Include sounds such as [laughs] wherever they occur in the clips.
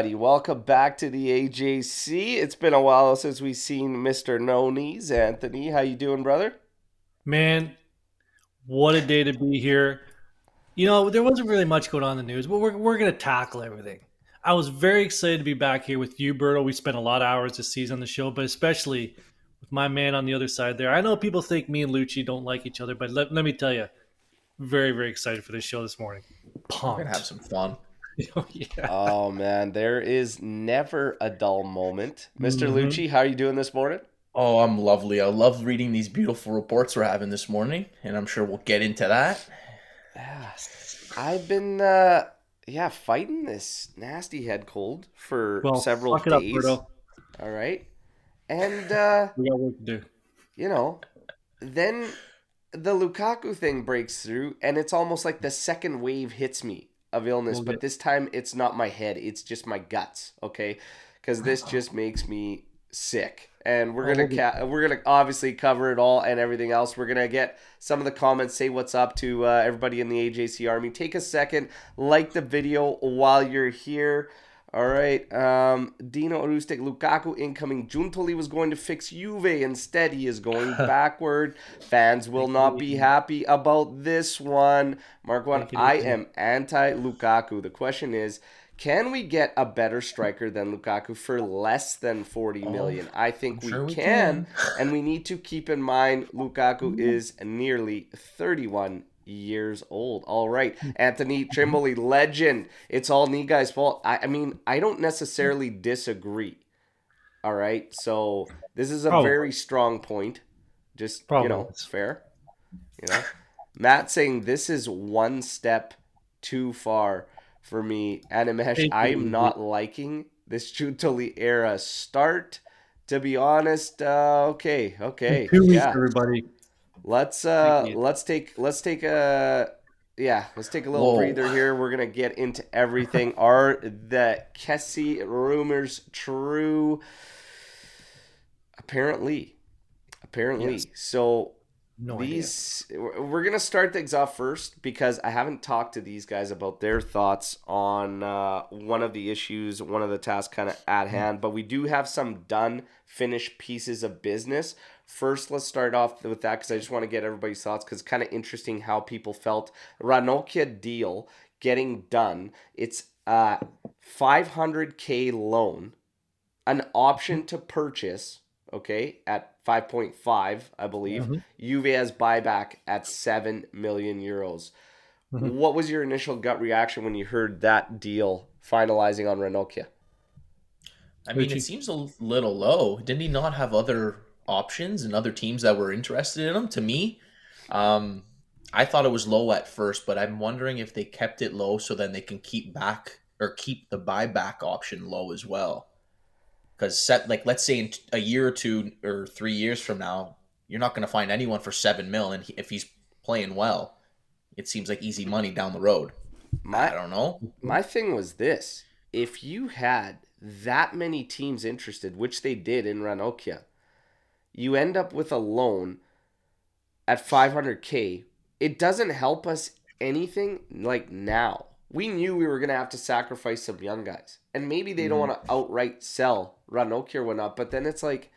everybody. Welcome back to the AJC. It's been a while since we've seen Mr. No Knees. Anthony, how you doing, brother? Man, what a day to be here. You know, there wasn't really much going on in the news, but we're, we're going to tackle everything. I was very excited to be back here with you, Berto. We spent a lot of hours this season on the show, but especially with my man on the other side there. I know people think me and Lucci don't like each other, but let, let me tell you, very, very excited for this show this morning. We're Pumped. gonna have some fun. [laughs] Oh, yeah. Oh man, there is never a dull moment. mister Mhm. Lucci, how are you doing this morning? Oh, I'm lovely. I love reading these beautiful reports we're having this morning, and I'm sure we'll get into that. Yeah. I've been uh yeah, fighting this nasty head cold for Well, several fuck it up, days. All right. And uh We got work to do. you know, then the Lukaku thing breaks through, and it's almost like the second wave hits me of illness, We'll but this time it's not my head, it's just my guts, okay? Because this [sighs] just makes me sick. And we're Oh, gonna we'll ca- we're gonna obviously cover it all and everything else. We're gonna get some of the comments, say what's up to uh, everybody in the AJC Army. Take a second, like the video while you're here. All right. Um, Dino Arustic, Lukaku incoming. Giuntoli was going to fix Juve. Instead, he is going [laughs] backward. Fans will not be happy about this one. Mark one, I am anti Lukaku. The question is, can we get a better striker than Lukaku for less than 40 million? I think we, sure we can, can. and we need to keep in mind Lukaku [laughs] is nearly 31 years old. All right, hmm. Anthony mm-hmm. Trimboli, legend. It's all knee guy's fault. I, I mean, I don't necessarily hmm. disagree. All right, so this is a Probably. very strong point. Just you know, it's fair. You know, Matt saying this is one step too far for me. Animesh, I'm not liking this Giuntoli era start. To be honest, uh, okay, okay, Two weeks, yeah. everybody. Let's uh, let's take let's take a yeah, let's take a little Whoa. breather here. We're gonna get into everything. [laughs] Are the Kessie rumors true? Apparently, apparently. Yes. So No these we're we're gonna start things off first because I haven't talked to these guys about their thoughts on uh, one of the issues, one of the tasks kind of at hand. But we do have some done, finished pieces of business. First, let's start off with that because I just want to get everybody's thoughts because it's kind of interesting how people felt Ranocchia deal getting done. It's a 500k loan, an option to purchase. Okay, at 5.5, I believe. Juve has buyback at 7 million euros. Mhm. What was your initial gut reaction when you heard that deal finalizing on Ranocchia? I mean, it seems a little low. Didn't he not have other options and other teams that were interested in him? To me, um, I thought it was low at first, but I'm wondering if they kept it low so then they can keep back or keep the buyback option low as well. Because set like let's say in a year or two or three years from now, you're not going to find anyone for seven mil, and he, if he's playing well, it seems like easy money down the road. I don't know. my thing was this: if you had that many teams interested, which they did in Ranocchia, you end up with a loan at 500k. It doesn't help us anything like now. We knew we were gonna have to sacrifice some young guys, and maybe they don't Mhm. want to outright sell Ranocchia or whatnot. But then it's like,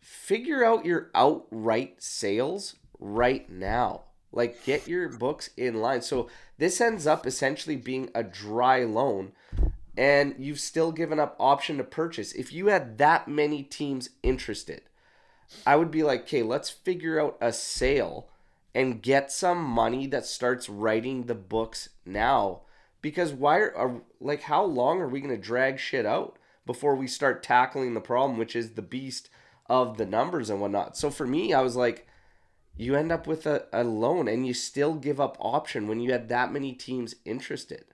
figure out your outright sales right now. Like, get your books in line. So this ends up essentially being a dry loan, and you've still given up option to purchase. If you had that many teams interested, I would be like, okay, let's figure out a sale and get some money that starts writing the books now. Because why are, are like how long are we gonna drag shit out before we start tackling the problem, which is the beast of the numbers and whatnot? So for me, I was like, you end up with a, a loan and you still give up option when you had that many teams interested.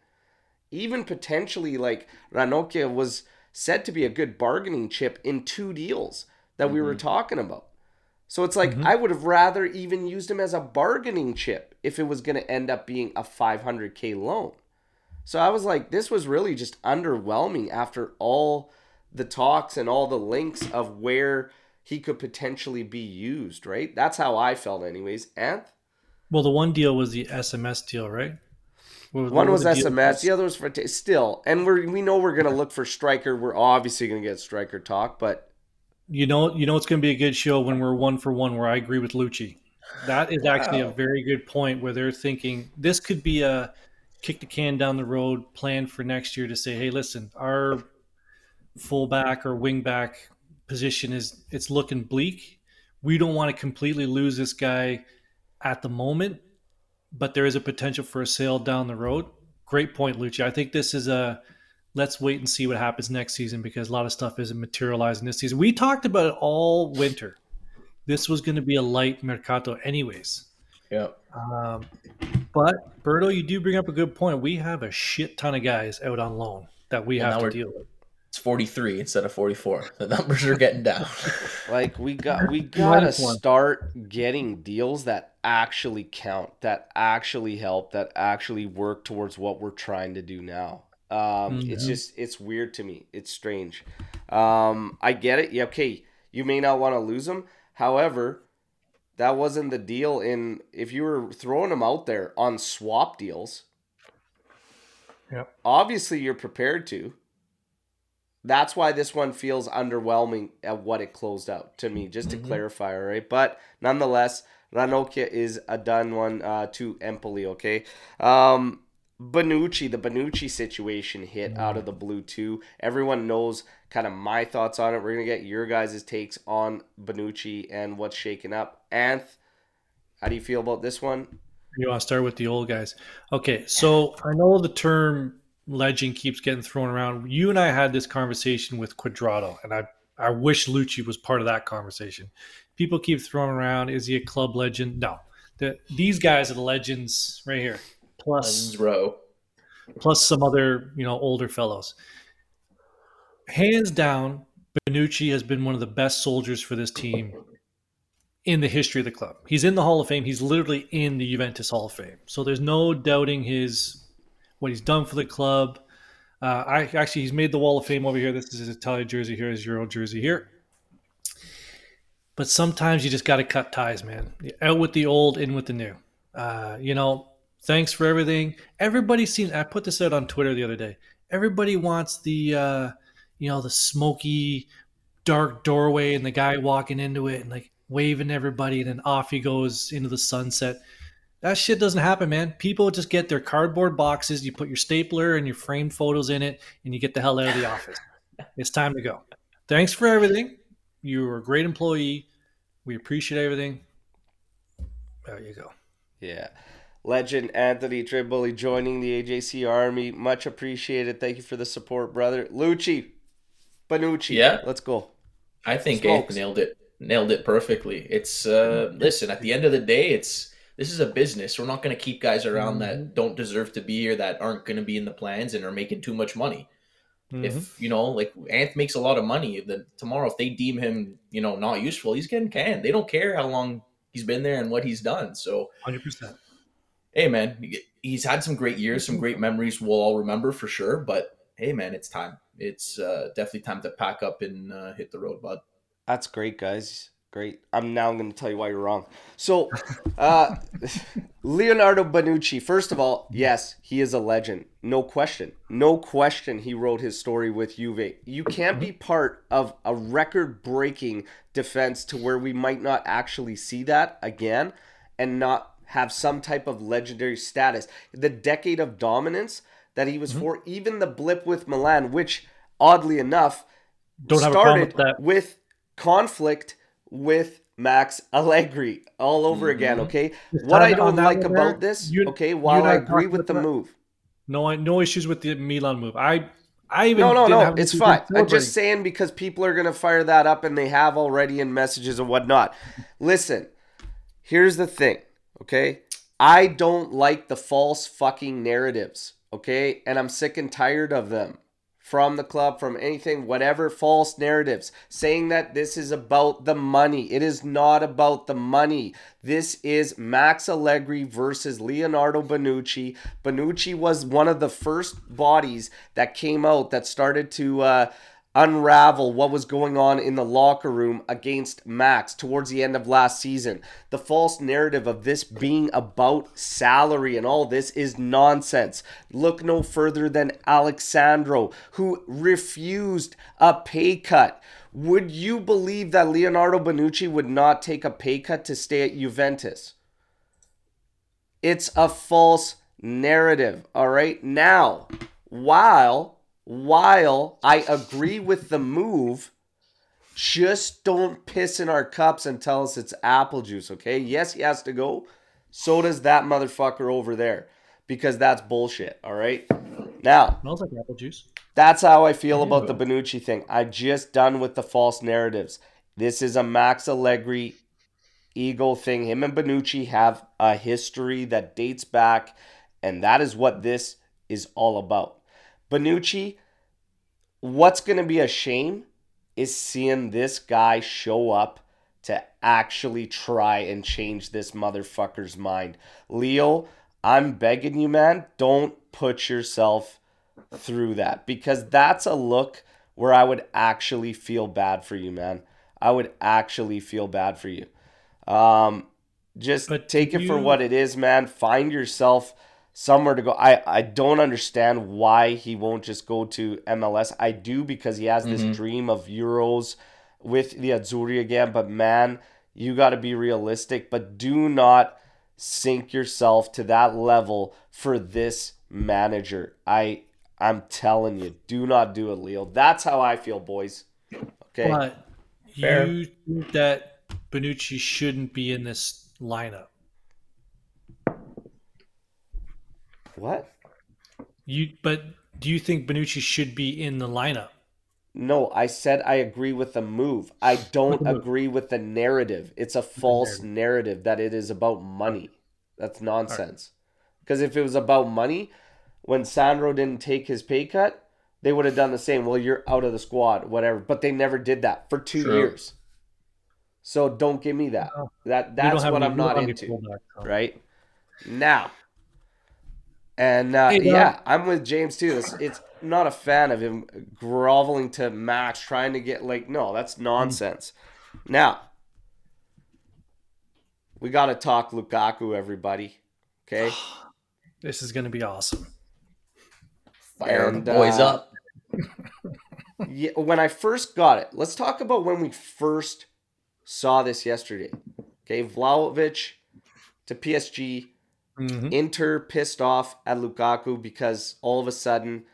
Even potentially like Ranocchia was said to be a good bargaining chip in two deals that we were mm-hmm. talking about. So it's like mm-hmm. I would have rather even used him as a bargaining chip if it was going to end up being a 500k loan. So I was like, this was really just underwhelming after all the talks and all the links of where he could potentially be used, right? That's how I felt, anyways. And Well, the one deal was the SMS deal, right? What one was the SMS, the other was for t- still, and we're we know we're gonna look for striker. We're obviously gonna get striker talk, but You know, you know, it's going to be a good show when we're one for one. Where I agree with Lucci. That is actually a very good point. Where they're thinking this could be a kick the can down the road plan for next year to say, hey, listen, our fullback or wingback position is it's looking bleak. We don't want to completely lose this guy at the moment, but there is a potential for a sale down the road. Great point, Lucci. I think this is a let's wait and see what happens next season because a lot of stuff isn't materializing this season. We talked about it all winter. This was going to be a light mercato, anyways. Yeah. Um, but Berto, you do bring up a good point. We have a shit ton of guys out on loan that we And have to deal with. It's 43 instead of 44. The numbers are getting down. [laughs] like we got we [laughs] gotta Minus start getting deals that actually count, that actually help, that actually work towards what we're trying to do now. Um, Mm, it's just it's weird to me. It's strange. Um, I get it. Yeah, okay. You may not want to lose them. However, that wasn't the deal. In if you were throwing them out there on swap deals, Yep. obviously you're prepared to. That's why this one feels underwhelming at what it closed out to me, just to Mhm. clarify, all right? But nonetheless, Ranocchia is a done one uh, to Empoli, okay? Um, Bonucci, the Bonucci situation hit out of the blue too. Everyone knows kind of my thoughts on it. We're to get your guys' takes on Bonucci and what's shaken up. Anth, how do you feel about this one? You want to start with the old guys? Okay, so I know the term legend keeps getting thrown around. You and I had this conversation with Cuadrado, and I I wish Lucci was part of that conversation. People keep throwing around, is he a club legend? No, the, these guys are the legends right here. Plus, row. plus some other you know older fellows. Hands down, Bonucci has been one of the best soldiers for this team in the history of the club. He's in the Hall of Fame. He's literally in the Juventus Hall of Fame. So there's no doubting his what he's done for the club. Uh, I actually he's made the Wall of Fame over here. This is his Italia jersey here, his Euro jersey here. But sometimes you just got to cut ties, man. Out with the old, in with the new. Uh, you know, thanks for everything. Everybody seems. I put this out on Twitter the other day. Everybody wants the, uh, you know, the smoky, dark doorway and the guy walking into it and like waving everybody, and then off he goes into the sunset. That shit doesn't happen, man. People just get their cardboard boxes. You put your stapler and your framed photos in it, and you get the hell out of the office. [laughs] It's time to go. Thanks for everything. You were a great employee. We appreciate everything. There you go. Yeah. Legend Anthony Triboli joining the AJC Army. Much appreciated. Thank you for the support, brother. Lucci, Bonucci. Yeah. Let's go. I think Smokes. Abe nailed it. Nailed it perfectly. It's uh listen, at the end of the day, it's this is a business. We're not going to keep guys around that don't deserve to be here, that aren't going to be in the plans, and are making too much money. Mhm. If you know, like Anth makes a lot of money, then tomorrow if they deem him, you know, not useful, he's getting canned. They don't care how long he's been there and what he's done. So 100%. Hey, man, he's had some great years, some great memories we'll all remember for sure. But hey, man, it's time. It's uh, definitely time to pack up and uh, hit the road, bud. That's great, guys. Great. I'm now going to tell you why you're wrong. So, uh, [laughs] Leonardo Bonucci, first of all, yes, he is a legend. No question. No question he wrote his story with Juve. You can't be part of a record breaking defense to where we might not actually see that again and not have some type of legendary status. The decade of dominance that he was mm-hmm. for, even the blip with Milan, which oddly enough, Don't have a problem started with that. with conflict with Max Allegri all over mm-hmm. again. Okay, what I don't like about there, this, you- okay, while I I agree with the that. move, No, no issues with the Milan move. I, I even no, no, no, it's fine. I'm just saying because people are gonna fire that up and they have already in messages and whatnot. Listen, here's the thing, okay? I don't like the false fucking narratives, okay? And I'm sick and tired of them. from the club, from anything, whatever false narratives, saying that this is about the money. It is not about the money. This is Max Allegri versus Leonardo Bonucci. Bonucci was one of the first bodies that came out that started to. Uh, unravel what was going on in the locker room against Max towards the end of last season. The false narrative of this being about salary and all this is nonsense. Look no further than Alex Sandro, who refused a pay cut. Would you believe that Leonardo Bonucci would not take a pay cut to stay at Juventus? It's a false narrative, all right? Now, while while I agree with the move, just don't piss in our cups and tell us it's apple juice, okay? Yes, he has to go. So does that motherfucker over there because that's bullshit, all right? Now, Smells like apple juice. that's how I feel about the Bonucci thing. I'm just done with the false narratives. This is a Max Allegri ego thing. Him and Bonucci have a history that dates back, and that is what this is all about. Bonucci, what's going to be a shame is seeing this guy show up to actually try and change this motherfucker's mind. Leo, I'm begging you, man, don't put yourself through that because that's a look where I would actually feel bad for you, man. I would actually feel bad for you. Um, just But take it for what it is, man. Find yourself somewhere to go. I, I don't understand why he won't just go to MLS. I do because he has this mm-hmm. dream of Euros with the Azzurri again. But man, you got to be realistic. But do not sink yourself to that level for this manager. I I'm telling you, do not do it, Leo. That's how I feel, boys. Okay. But Fair. you think that Bonucci shouldn't be in this lineup? What? You but do you think Bonucci should be in the lineup? No, I said I agree with the move. I don't agree with the narrative. It's a false narrative that it is about money. That's nonsense. Because if it was about money, when Sandro didn't take his pay cut, they would have done the same. Well, you're out of the squad, whatever. But they never did that for two True. years. So don't give me that. No. That that's what I'm don't not have any into pullback, so. right now and uh, Hey, yeah i'm with james too. It's, it's not a fan of him groveling to max trying to get like no that's nonsense. Now we got to talk lukaku everybody okay? [sighs] This is going to be awesome. Fire And, the boys uh, up. [laughs] yeah, when i first got it let's talk about when we first saw this yesterday okay? Vlahovic to psg Mhm. Inter pissed off at Lukaku because all of a sudden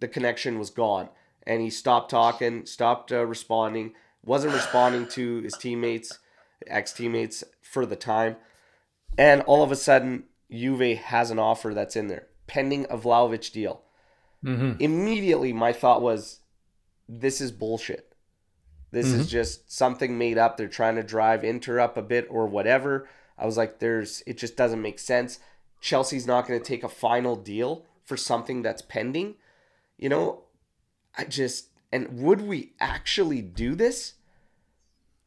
the connection was gone and he stopped talking, stopped uh, responding, wasn't responding to his teammates, ex teammates for the time. And all of a sudden, Juve has an offer that's in there, pending a Vlahovic deal. Mhm. Immediately, my thought was, this is bullshit. This is just something made up. They're trying to drive Inter up a bit or whatever. I was like, there's it just doesn't make sense. Chelsea's not going to take a final deal for something that's pending. You know, I just and would we actually do this?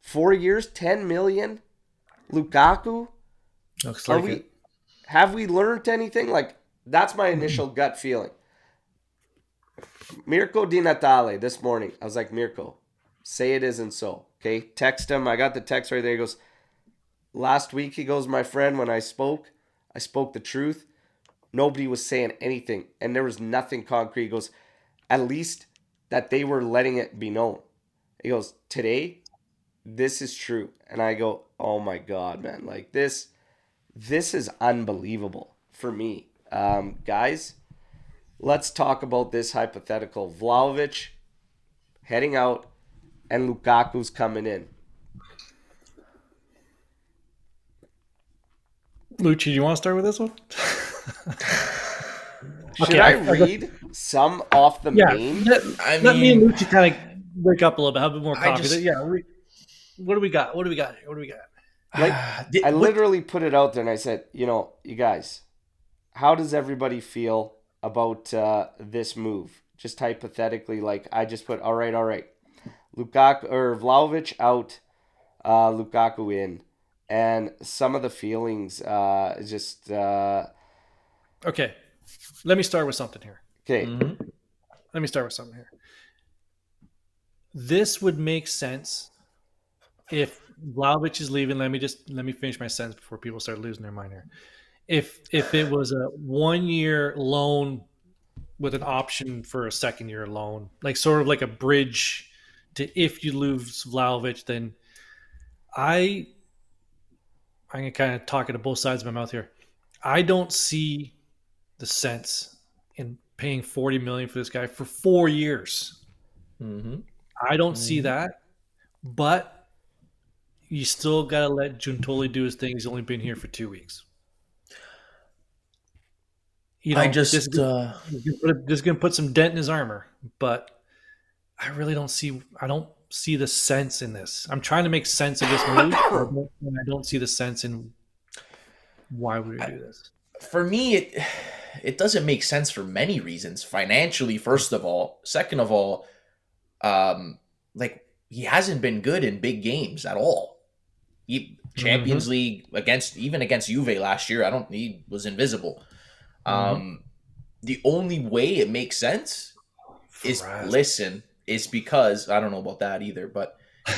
Four years, ten million, Lukaku. Looks Are like we? it. Have we learned anything? Like that's my [clears throat] initial gut feeling. Mirko Di Natale this morning. I was like, Mirko, say it isn't so. Okay, text him. I got the text right there. He goes, last week he goes, my friend, when I spoke, I spoke the truth. Nobody was saying anything, and there was nothing concrete. He goes, at least that they were letting it be known. He goes, today, this is true, and I go, oh my god, man, like this, this is unbelievable for me, um, guys. Let's talk about this hypothetical. Vlahovic heading out, and Lukaku's coming in. Lucci, do you want to start with this one? [laughs] Should Okay, I, I- I- read some off the yeah. main? Let, I let me and mean, Lucci kind of wake up a little bit, have a bit more I coffee. just- yeah. We, what do we got? What do we got here? What do we got? Like, Did- I what- literally put it out there and I said, you know, you guys, how does everybody feel about uh, this move? just hypothetically, like I just put, all right, all right, Lukaku or Vlahovic out, uh, Lukaku in, and some of the feelings, uh, just uh, Okay, let me start with something here. okay. Mhm. Let me start with something here. This would make sense if Vlahovic is leaving. Let me just let me finish my sentence before people start losing their mind here. If if it was a one year loan with an option for a second year loan, like sort of like a bridge to if you lose Vlahovic, then I I'm gonna kind of talk at both sides of my mouth here. I don't see the sense in paying 40 million for this guy for four years. Mhm. I don't see that, but you still got to let Giuntoli do his thing. He's only been here for two weeks. You know, I just this, uh, this is going to put some dent in his armor, but I really don't see. I don't see the sense in this. I'm trying to make sense of this move, and I don't see the sense in why would we do this. for me it it doesn't make sense for many reasons. Financially first of all. Second of all um like he hasn't been good in big games at all. He champions league against even against juve last year i don't he was invisible. Um the only way it makes sense is listen is because i don't know about that either but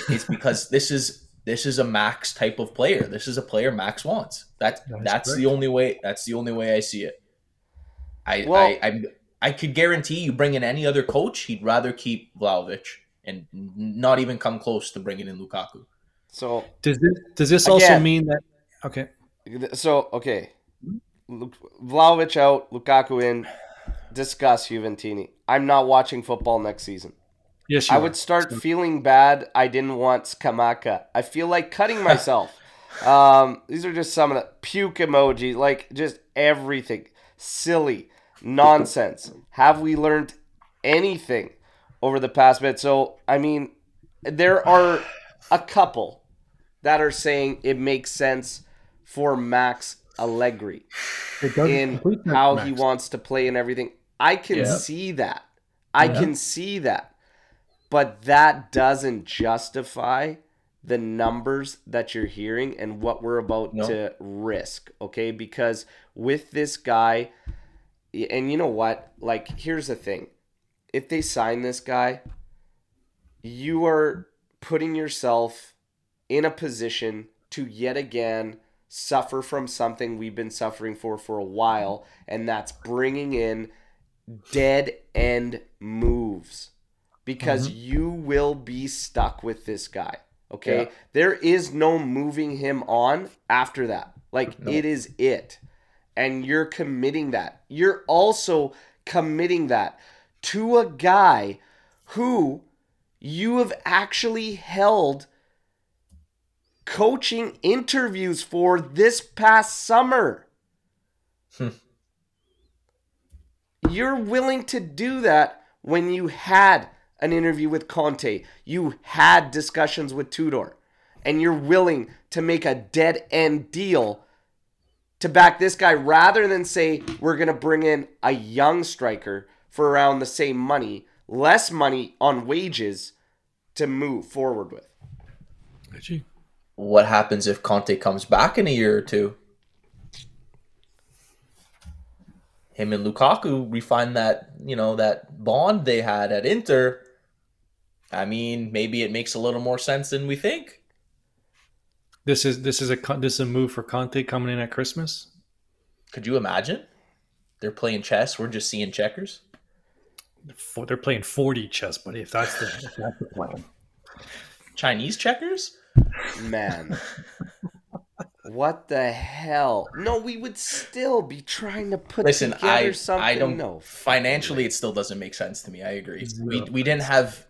it's because this is this is a max type of player this is a player max wants that That's that's the only way that's the only way i see it i Well- I, I i could guarantee you bring in any other coach he'd rather keep Vlahovic and not even come close to bringing in lukaku So Does this does this also Again. mean that? Okay, So okay, Lu- Vlahovic out, Lukaku in. Discuss Juventini. I'm not watching football next season. Yes, I are. would start feeling bad. I didn't want Scamacca. I feel like cutting myself. [laughs] um, these are just some of the puke emoji, like just everything silly nonsense. Have we learned anything over the past bit? So I mean, there are a couple that are saying it makes sense for Max Allegri in how he wants to play and everything. I can Yeah. see that. I Yeah. can see that. But that doesn't justify the numbers that you're hearing and what we're about No. to risk, okay? Because with this guy, and you know what? Like, here's the thing if they sign this guy, you are putting yourself in a position to yet again suffer from something we've been suffering for for a while, and that's bringing in dead end moves because you will be stuck with this guy. Okay, Yeah. there is no moving him on after that. Like No. it is it, and you're committing that. You're also committing that to a guy who you have actually held coaching interviews for this past summer. Hmm. You're willing to do that when you had an interview with Conte, you had discussions with Tudor, and you're willing to make a dead end deal to back this guy rather than say we're going to bring in a young striker for around the same money, less money on wages to move forward with. Reggie. what happens if conte comes back in a year or two him and lukaku refine that you know that bond they had at inter i mean maybe it makes a little more sense than we think This is this is a this is a move for Conte coming in at Christmas. Could you imagine? They're playing chess. We're just seeing checkers. For, they're playing 40 chess, buddy. If that's the, if that's the plan. Chinese checkers? Man. what the hell? No, we would still be trying to put Listen, together I something. I don't know. Financially, it still doesn't make sense to me. I agree. We we didn't have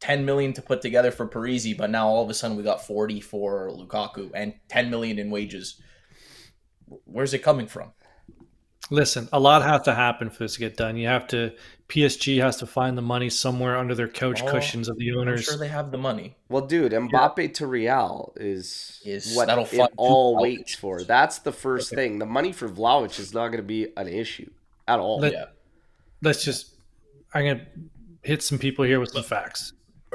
ten million to put together for Parisi, but now all of a sudden we got forty for Lukaku and ten million in wages. Where's it coming from? Listen, a lot has to happen for this to get done. You have to PSG has to find the money somewhere under their couch Oh, cushions of the I'm owners. sure they have the money. Well, dude, Mbappe to Real is, Is- what that'll it fund all Vlahovic. waits for. That's the first Okay. thing. The money for Vlahovic is not going to be an issue at all. Let- yeah. Let's just I'm gonna hit some people here with some facts.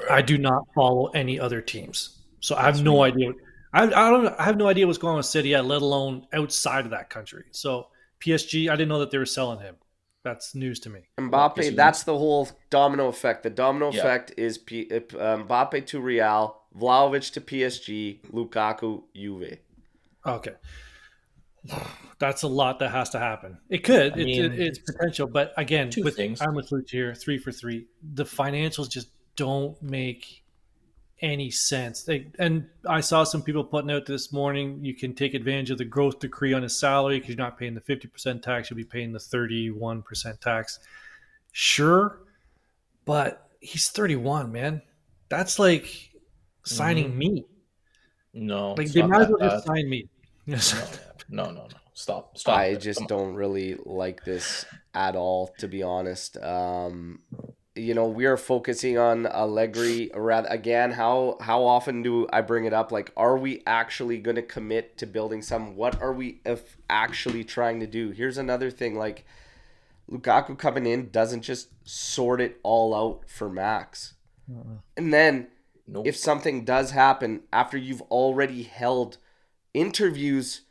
I do not follow any other teams, so I have no idea. I, I don't. I have no idea what's going on with City, yet, let alone outside of that country. So PSG, I didn't know that they were selling him. That's news to me. Mbappe, that's the whole domino effect. The domino Yeah. effect is P, uh, Mbappe to Real, Vlahovic to PSG, Lukaku, Juve. Okay. [sighs] That's a lot that has to happen. It could. I it, mean, it, it's potential, but again, two with things. I'm with Luke here, three for three. The financials just don't make any sense. They, and I saw some people putting out this morning. You can take advantage of the growth decree on his salary because you're not paying the 50% tax. You'll be paying the 31% tax. Sure, but he's 31, man. That's like signing Mhm. me. No, Like they might as well just sign me. [laughs] No, no, no, no. Stop, stop. I just don't really like this at all, to be honest. Um, you know, we are focusing on Allegri. Rather, again, how how often do I bring it up? Like, are we actually going to commit to building some? What are we if actually trying to do? Here's another thing. Like, Lukaku coming in doesn't just sort it all out for Max, uh-uh. and then Nope. if something does happen after you've already held interviews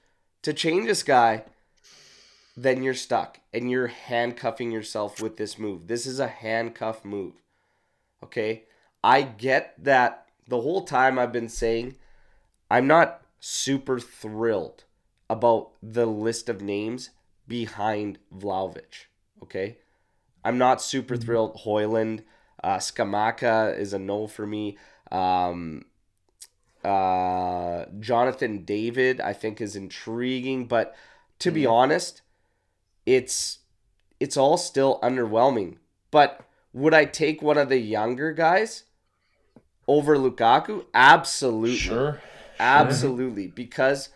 to change this guy, then you're stuck and you're handcuffing yourself with this move. This is a handcuff move. Okay? I get that the whole time I've been saying I'm not super thrilled about the list of names behind Vlahovic. Okay? I'm not super thrilled. Hojlund, uh, Scamacca is a no for me. Um, uh, Jonathan David, I think, is intriguing, but to be honest, it's it's all still underwhelming. But would I take one of the younger guys over Lukaku? Absolutely. Sure. Absolutely, because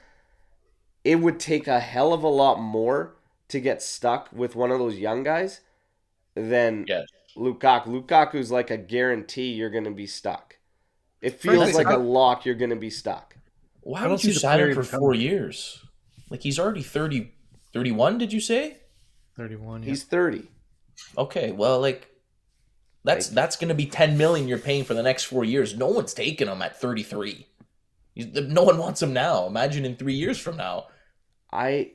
it would take a hell of a lot more to get stuck with one of those young guys than Yes. Lukaku. Lukaku's like a guarantee you're going to be stuck. It feels Frankly, like I- a lock you're going to be stuck. Why don't would you see the sign him for four years? Like he's already 30, 31, Did you say? 31. Yeah. He's 30. Okay, well, like that's Thank that's going to be ten million you're paying for the next four years. No one's taking him at thirty three. No one wants him now. Imagine in three years from now. I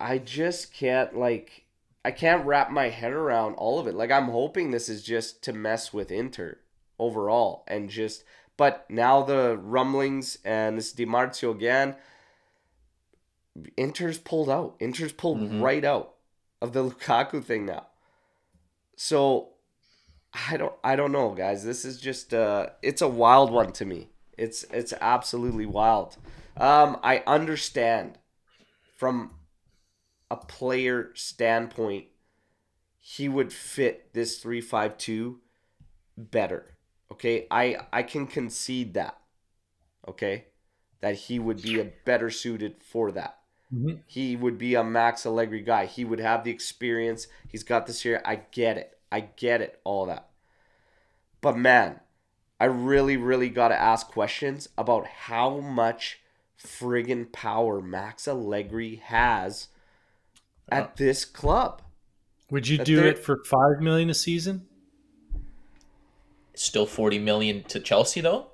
I just can't like I can't wrap my head around all of it. Like I'm hoping this is just to mess with Inter overall and just but now the rumblings and this DiMarzio again Inter's pulled out. Inter's pulled Mhm. right out of the [laughs] Lukaku thing now. So I don't I don't know, guys. This is just uh it's a wild one to me. It's it's absolutely wild. Um I understand from a player standpoint he would fit this 352 better. Okay? I I can concede that. Okay? That he would be a better suited for that. Mhm. He would be a Max Allegri guy. He would have the experience. He's got this here. I get it. I get it. All that. But man, I really, really got to ask questions about how much friggin' power Max Allegri has at this club. Would you But do it for five million a season? Still forty million to Chelsea though.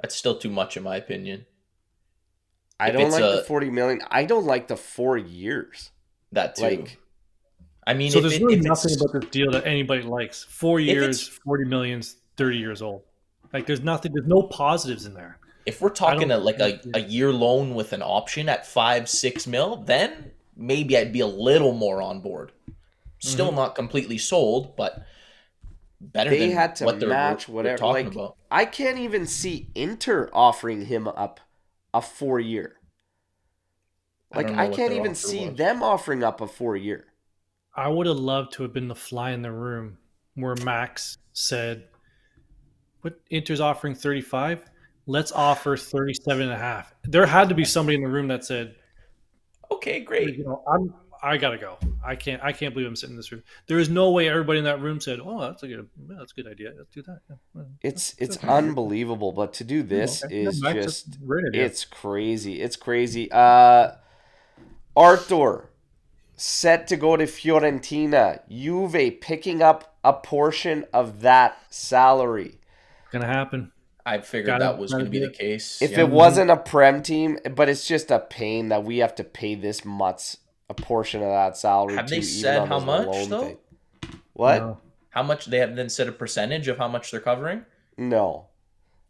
That's still too much in my opinion. I don't it's like the 40 million. I don't like the four years. That too. Like, I mean, So if there's it- really if nothing about this deal that anybody likes. Four years, 40 millions, 30 years old. Like there's nothing, there's no positives in there. If we're talking don't a, like a, a year loan with an option at five, six mil, then maybe I'd be a little more on board. Still Mm-hmm. not completely sold, but better they than had to what they're, match whatever. talking Like, about. I can't even see Inter offering him up a four year. Like, don't I, can't even see was. them offering up a four year. I would have loved to have been the fly in the room where Max said, What Inter's offering 35? Let's offer 37 and a half. There had to be somebody in the room that said, Okay, great. you know, I'm I gotta go. I can't I can't believe I'm sitting in this room. There is no way everybody in that room said, Oh, that's a good yeah, that's a good idea. Let's do that. Yeah, It's it's okay. unbelievable, but to do this okay. Yeah, is Max, just a great it's crazy. It's crazy. Uh Arthur, set to go to Fiorentina. Juve picking up a portion of that salary. Gonna happen. I figured Gotta- that was going to be the case. If yeah. it wasn't a Prem team, but it's just a pain that we have to pay this much a portion of that salary. Have to, they even said how much, though? thing. What? No. how much they have then said a percentage of how much they're covering? No,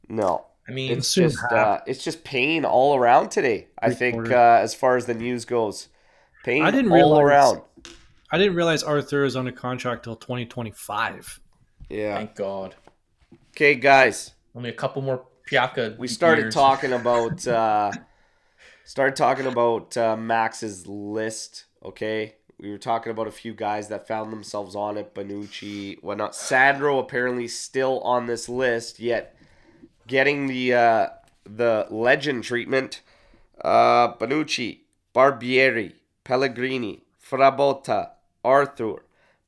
no. I mean, It's just uh, it's just pain all around today. I think uh, as far as the news goes, pain I didn't all realize- around. I didn't realize Arthur is under contract till 2025. Yeah. thank God. Okay, guys. Only a couple more Piaka. we started years. talking about [laughs] uh started talking about uh, Max's list. Okay, we were talking about a few guys that found themselves on it. Bonucci, whatnot. Sandro apparently still on this list, yet getting the uh, the legend treatment. Uh, Bonucci, Barbieri, Pellegrini, Frabotta, Arthur,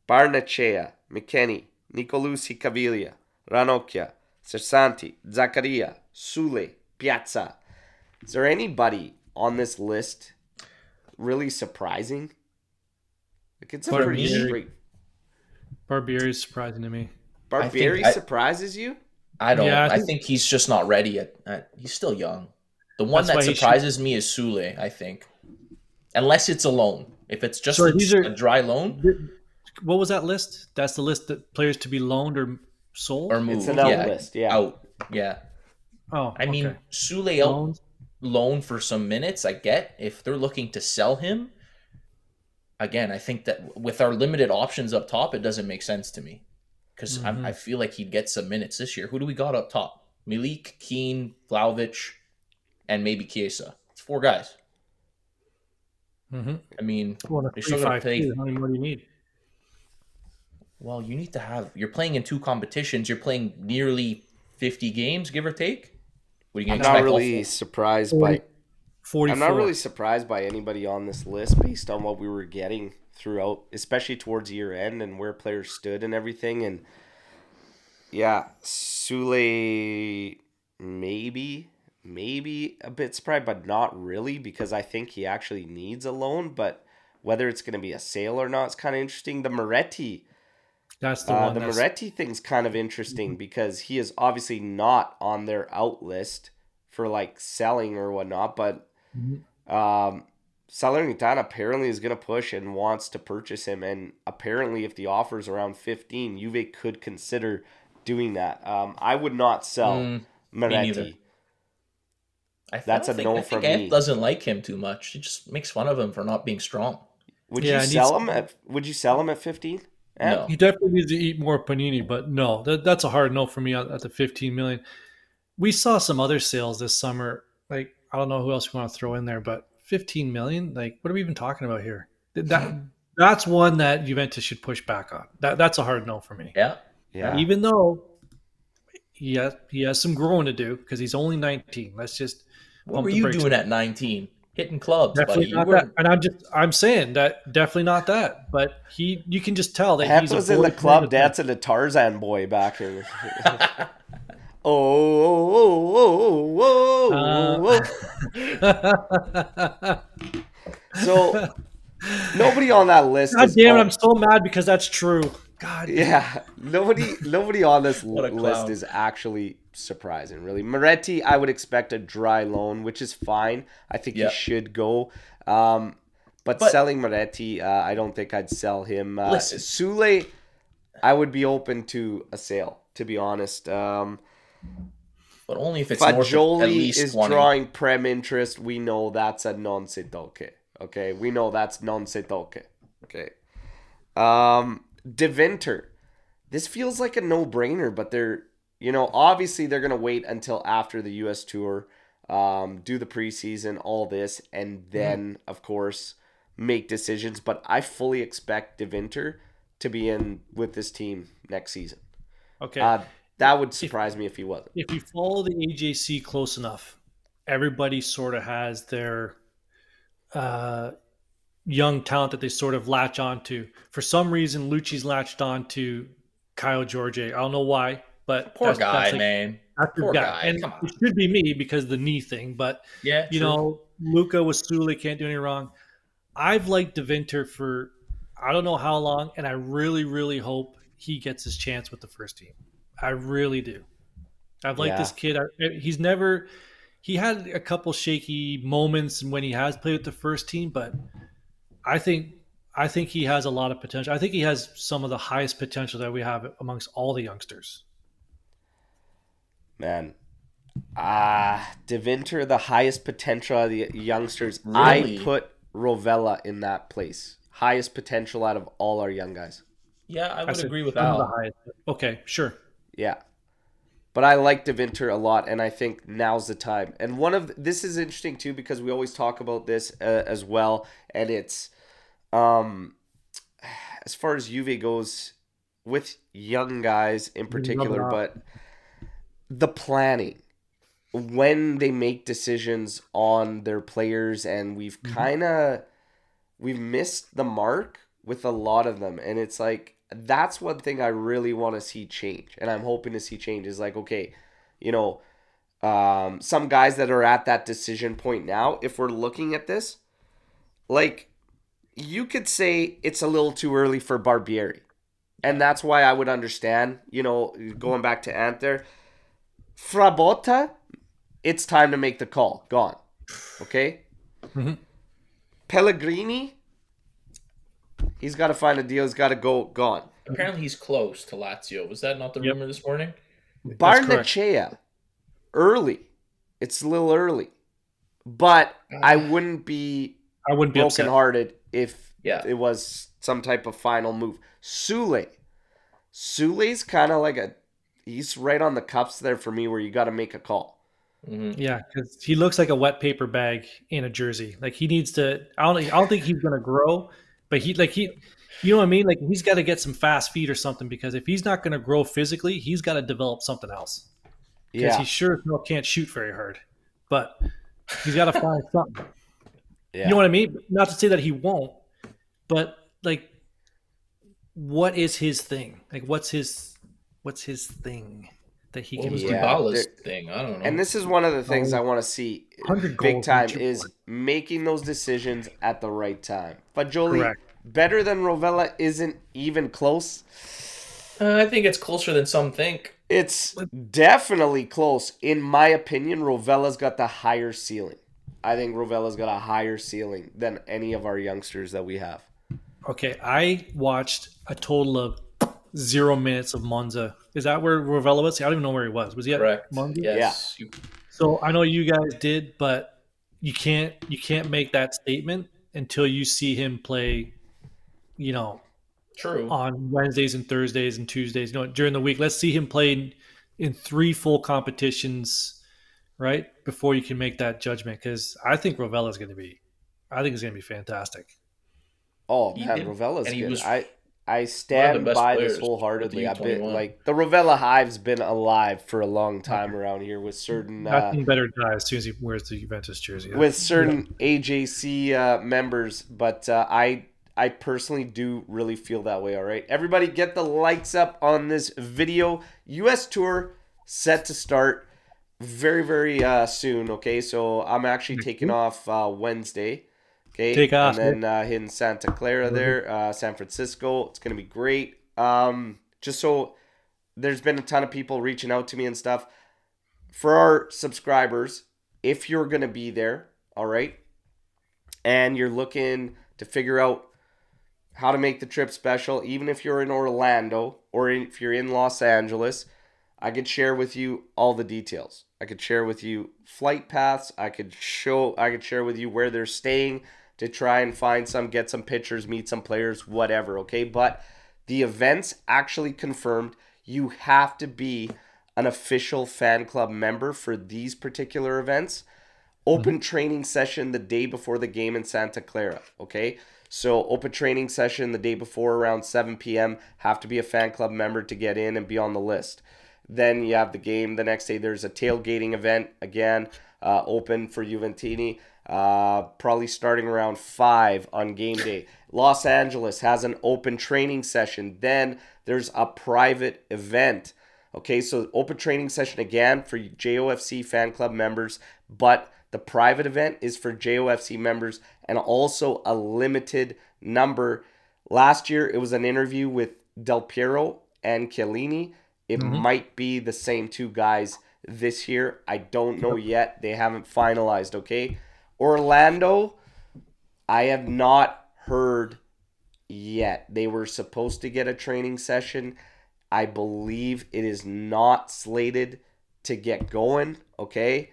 Barrenechea, McKennie, Nicolussi Caviglia, Ranocchia, Cersanti, Zakaria, Soulé, Piazza. Is there anybody on this list really surprising? Like it's a For pretty straight. Barbieri is surprising to me. Barbieri I- surprises you? I don't. Yeah, I I, think- think, he's just not ready yet. Uh, he's still young. The one That's that he should- surprises me is Soulé. I think, unless it's a loan. If it's just Sorry, a, are- a dry loan What was that list? That's the list that players to be loaned or sold. or moved, It's an out yeah, list, yeah. out. Yeah, oh, I mean okay. Soulé out Loans? Loan for some minutes. I get if they're looking to sell him. Again, I think that with our limited options up top, it doesn't make sense to me because Mhm. I feel like he'd get some minutes this year. Who do we got up top? Milik, Kean, Vlahovic, and maybe Chiesa. It's four guys. Mhm. I mean, Well, a You're still gonna 3-5-2, pay- How many more do you need? well, you need to have. You're playing in two competitions. You're playing nearly 50 games, give or take. What are you I'm going to not expect? all really four? surprised by 44. I'm not really surprised by anybody on this list based on what we were getting throughout, especially towards year end and where players stood and everything. And yeah, Soulé maybe, maybe a bit surprised, but not really because I think he actually needs a loan. But whether it's going to be a sale or not it's kind of interesting. The Moretti, That's the uh, one. the that's, Moretti thing's kind of interesting because he is obviously not on their out list for like selling or whatnot, but Mhm. um, Salernitana apparently is going to push and wants to purchase him, and apparently, if the offer is around fifteen, Juve could consider doing that. Um, I would not sell Mm, neither. Moretti. I That's a think, no I from think Ant me. doesn't like him too much. He just makes fun of him for not being strong. Would Yeah, you sell some- him at? Would you sell him at fifteen? No. He definitely needs to eat more panini, but no, that, that's a hard no for me at, at the 15 million. We saw some other sales this summer. Like I don't know who else we want to throw in there, but 15 million. Like what are we even talking about here? That [laughs] that's one that Juventus should push back on. That that's a hard no for me. Yeah. Yeah. Even though he has he has some growing to do because he's only 19. Let's just What were you brakes. doing at 19? Hitting clubs, buddy. Definitely You not were that. And I'm just I'm saying that definitely not that. But he you can just tell that Hep he's a was in the club dancing to Tarzan boy back here. [laughs] oh, oh, oh, oh, oh, oh, Uh, [laughs] So nobody on that list. God is damn it! I'm so mad because that's true. God, Yeah, nobody, nobody on this list is actually surprising. Really, Moretti, I would expect a dry loan, which is fine. I think Yeah. he should go. Um, but, But- selling Moretti, uh, I don't think I'd sell him. Uh, Listen. Soulé, I would be open to a sale. To be honest, um, but only if it's north of at least is 20. drawing prem interest. We know that's a non se toque. Okay, we know that's non se toque. Okay. Um, Deventer. This feels like a no brainer, but they're you know obviously they're gonna wait until after the U.S. tour, um, do the preseason, all this, and then of course make decisions. But I fully expect Deventer to be in with this team next season. okay. Uh, that would surprise me if he wasn't. if you follow the AJC close enough, everybody sort of has their uh, young talent that they sort of latch onto. For some reason, Lucci's latched on to Kyle George. I don't know why, but Poor that's- guy, that's like- man. Poor guy. guy, And it should be me because of the knee thing, but Yeah, you true. know, Luca with Soulé can't do any wrong. I've liked Devinter for I don't know how long, and I really, really hope he gets his chance with the first team. I really do. I've liked Yeah. this kid. I, he's never he had a couple shaky moments when he has played with the first team, but I think I think he has a lot of potential. I think he has some of the highest potential that we have amongst all the youngsters. Man. Ah, Devinter, the highest potential of the youngsters. I put Rovella in that place. Highest potential out of all our young guys. Yeah, I would said agree with some of the Al. highest. Okay, sure. Yeah. But I like Devinter a lot, and I think now's the time. And one of this is interesting too because we always talk about this uh, as well, and it's um, as far as Juve goes with young guys in particular, Rub it but the planning when they make decisions on their players, and we've kind of we've missed the mark with a lot of them, and it's like that's one thing I really want to see change, and I'm hoping to see change. Is like okay, you know, um, some guys that are at that decision point now. If we're looking at this, like you could say it's a little too early for Barbieri, and that's why I would understand. You know, going back to Ant there, Frabotta, it's time to make the call. Gone, okay. Mhm. Pellegrini, he's got to find a deal. He's got to go. Gone. Apparently, he's close to Lazio. Was that not the Yep. rumor this morning? That's correct. Barrenechea, early. It's a little early, but I wouldn't be I wouldn't be upset. brokenhearted if Yeah. it was some type of final move. Soulé, Soulé's kind of like a he's right on the cups there for me, where you got to make a call. hmm Yeah, because he looks like a wet paper bag in a jersey. Like he needs to. I don't. I don't think he's gonna grow, but he like he. You know what I mean? Like he's got to get some fast feet or something because if he's not gonna grow physically, he's got to develop something else. Because Yeah, he sure can't shoot very hard, but he's got to find [laughs] something. yeah. You know what I mean? Not to say that he won't, but like, what is his thing? Like, what's his what's his thing that he can was do? Yeah, Dybala's thing? I don't know. And this is one of the things Oh. I want to see big time is one. making those decisions at the right time. Fagioli, Correct. better than Rovella isn't even close. Uh, I think it's closer than some think. It's definitely close. In my opinion, Rovella's got the higher ceiling. I think Rovella's got a higher ceiling than any of our youngsters that we have. Okay, I watched a total of zero minutes of Monza. Is that where Rovella was? I don't even know where he was. Was he at Correct. Monza? Yes. You- So I know you guys did, but you can't you can't make that statement until you see him play. You know, True. on Wednesdays and Thursdays and Tuesdays. You know, during the week. Let's see him play in, in three full competitions, right? Before you can make that judgment, because I think Rovella's going to be, I think it's going to be fantastic. Oh He man, did- Rovella's and he good. was I I stand by this wholeheartedly. I've been like the Rovella hive's been alive for a long time around here with certain uh, Nothing better die as soon as he wears the Juventus jersey. with certain AJC uh, members, but uh, I I personally do really feel that way. All right, everybody, get the likes up on this video. U.S. tour set to start very very uh, soon. Okay, so I'm actually taking off uh, Wednesday. Okay, Take off, and then uh, hitting Santa Clara there, uh, San Francisco. It's gonna be great. Um, just so there's been a ton of people reaching out to me and stuff for our subscribers. If you're gonna be there, all right, and you're looking to figure out how to make the trip special, even if you're in Orlando or if you're in Los Angeles, I could share with you all the details. I could share with you flight paths. I could show. I could share with you where they're staying to try and find some, get some pictures, meet some players, whatever. Okay, but the events actually confirmed. You have to be an official fan club member for these particular events. Open training session the day before the game in Santa Clara. Okay. So, open training session the day before around 7 p.m. Have to be a fan club member to get in and be on the list. Then you have the game the next day. There's a tailgating event again, uh, open for Juventini, uh, probably starting around 5 on game day. Los Angeles has an open training session. Then there's a private event. Okay, so open training session again for JOFC fan club members, but the private event is for JOFC members and also a limited number. Last year, it was an interview with Del Piero and Chiellini. It Mhm. might be the same two guys this year. I don't know yet. They haven't finalized, okay? Orlando, I have not heard yet. They were supposed to get a training session. I believe it is not slated to get going, okay?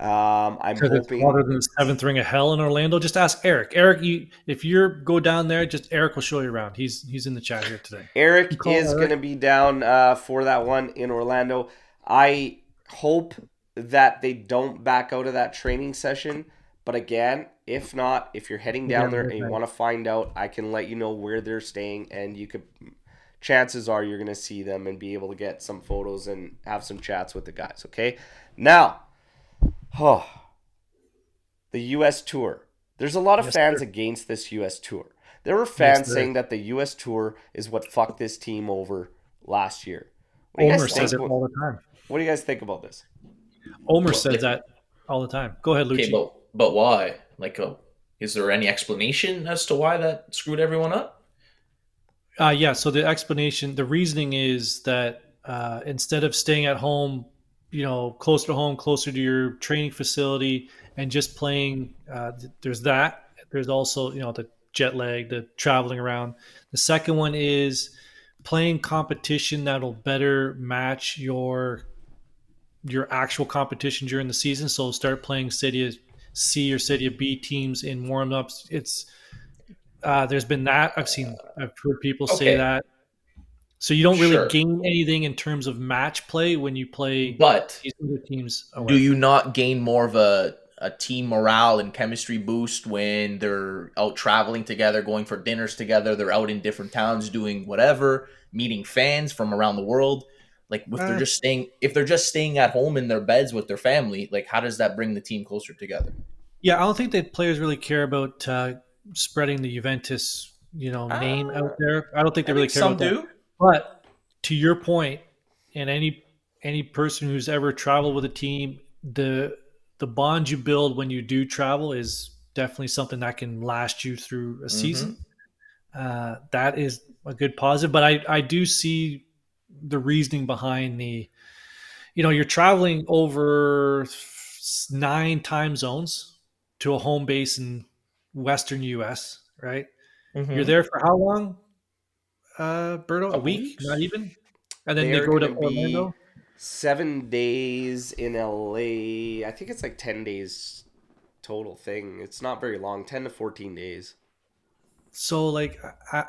Um, I'm Because it's hoping hotter than the seventh ring of hell in Orlando. Just ask Eric. Eric, you if you go down there, just Eric will show you around. He's he's in the chat here today. Eric is Eric. going to be down uh, for that one in Orlando. I hope that they don't back out of that training session. But again, if not, if you're heading down Yeah, there and you okay. want to find out, I can let you know where they're staying, and you could. Chances are you're going to see them and be able to get some photos and have some chats with the guys. Okay, now, oh, the U.S. tour. There's a lot of Yes, fans sir. against this U.S. tour. There were fans sir. saying that the U.S. tour is what fucked this team over last year. What do you Omer guys says it think? all the time. What do you guys think about this? Omer says that all the time. Go ahead, Lucci. Okay, but why? Like, uh, is there any explanation as to why that screwed everyone up? Uh, yeah. So the explanation, the reasoning is that uh, instead of staying at home, you know, closer to home, closer to your training facility, and just playing, uh, th- there's that. There's also, you know, the jet lag, the traveling around. The second one is playing competition that'll better match your your actual competition during the season. So start playing City C or City of B teams in warm ups. It's uh, there's been that I've seen I've heard people say that. So you don't really Sure. gain anything in terms of match play when you play But these other teams. away. do you not gain more of a a team morale and chemistry boost when they're out traveling together, going for dinners together, they're out in different towns doing whatever, meeting fans from around the world? Like if they're Uh. just staying if they're just staying at home in their beds with their family, like how does that bring the team closer together? Yeah, I don't think that players really care about uh, spreading the Juventus, you know, name Uh, out there. I don't think they I really think care some about that. do. But to your point, and any any person who's ever traveled with a team, the the bond you build when you do travel is definitely something that can last you through a season. Uh, that is a good positive. But I I do see the reasoning behind the, you know, you're traveling over nine time zones to a home base in Western U.S. Right? Mm-hmm. You're there for how long, uh, Berto? A Couple week? weeks. Not even. And then They're they go to be- Orlando. Seven days in LA. I think it's like 10 days total thing. It's not very long 10 to 14 days. So like, I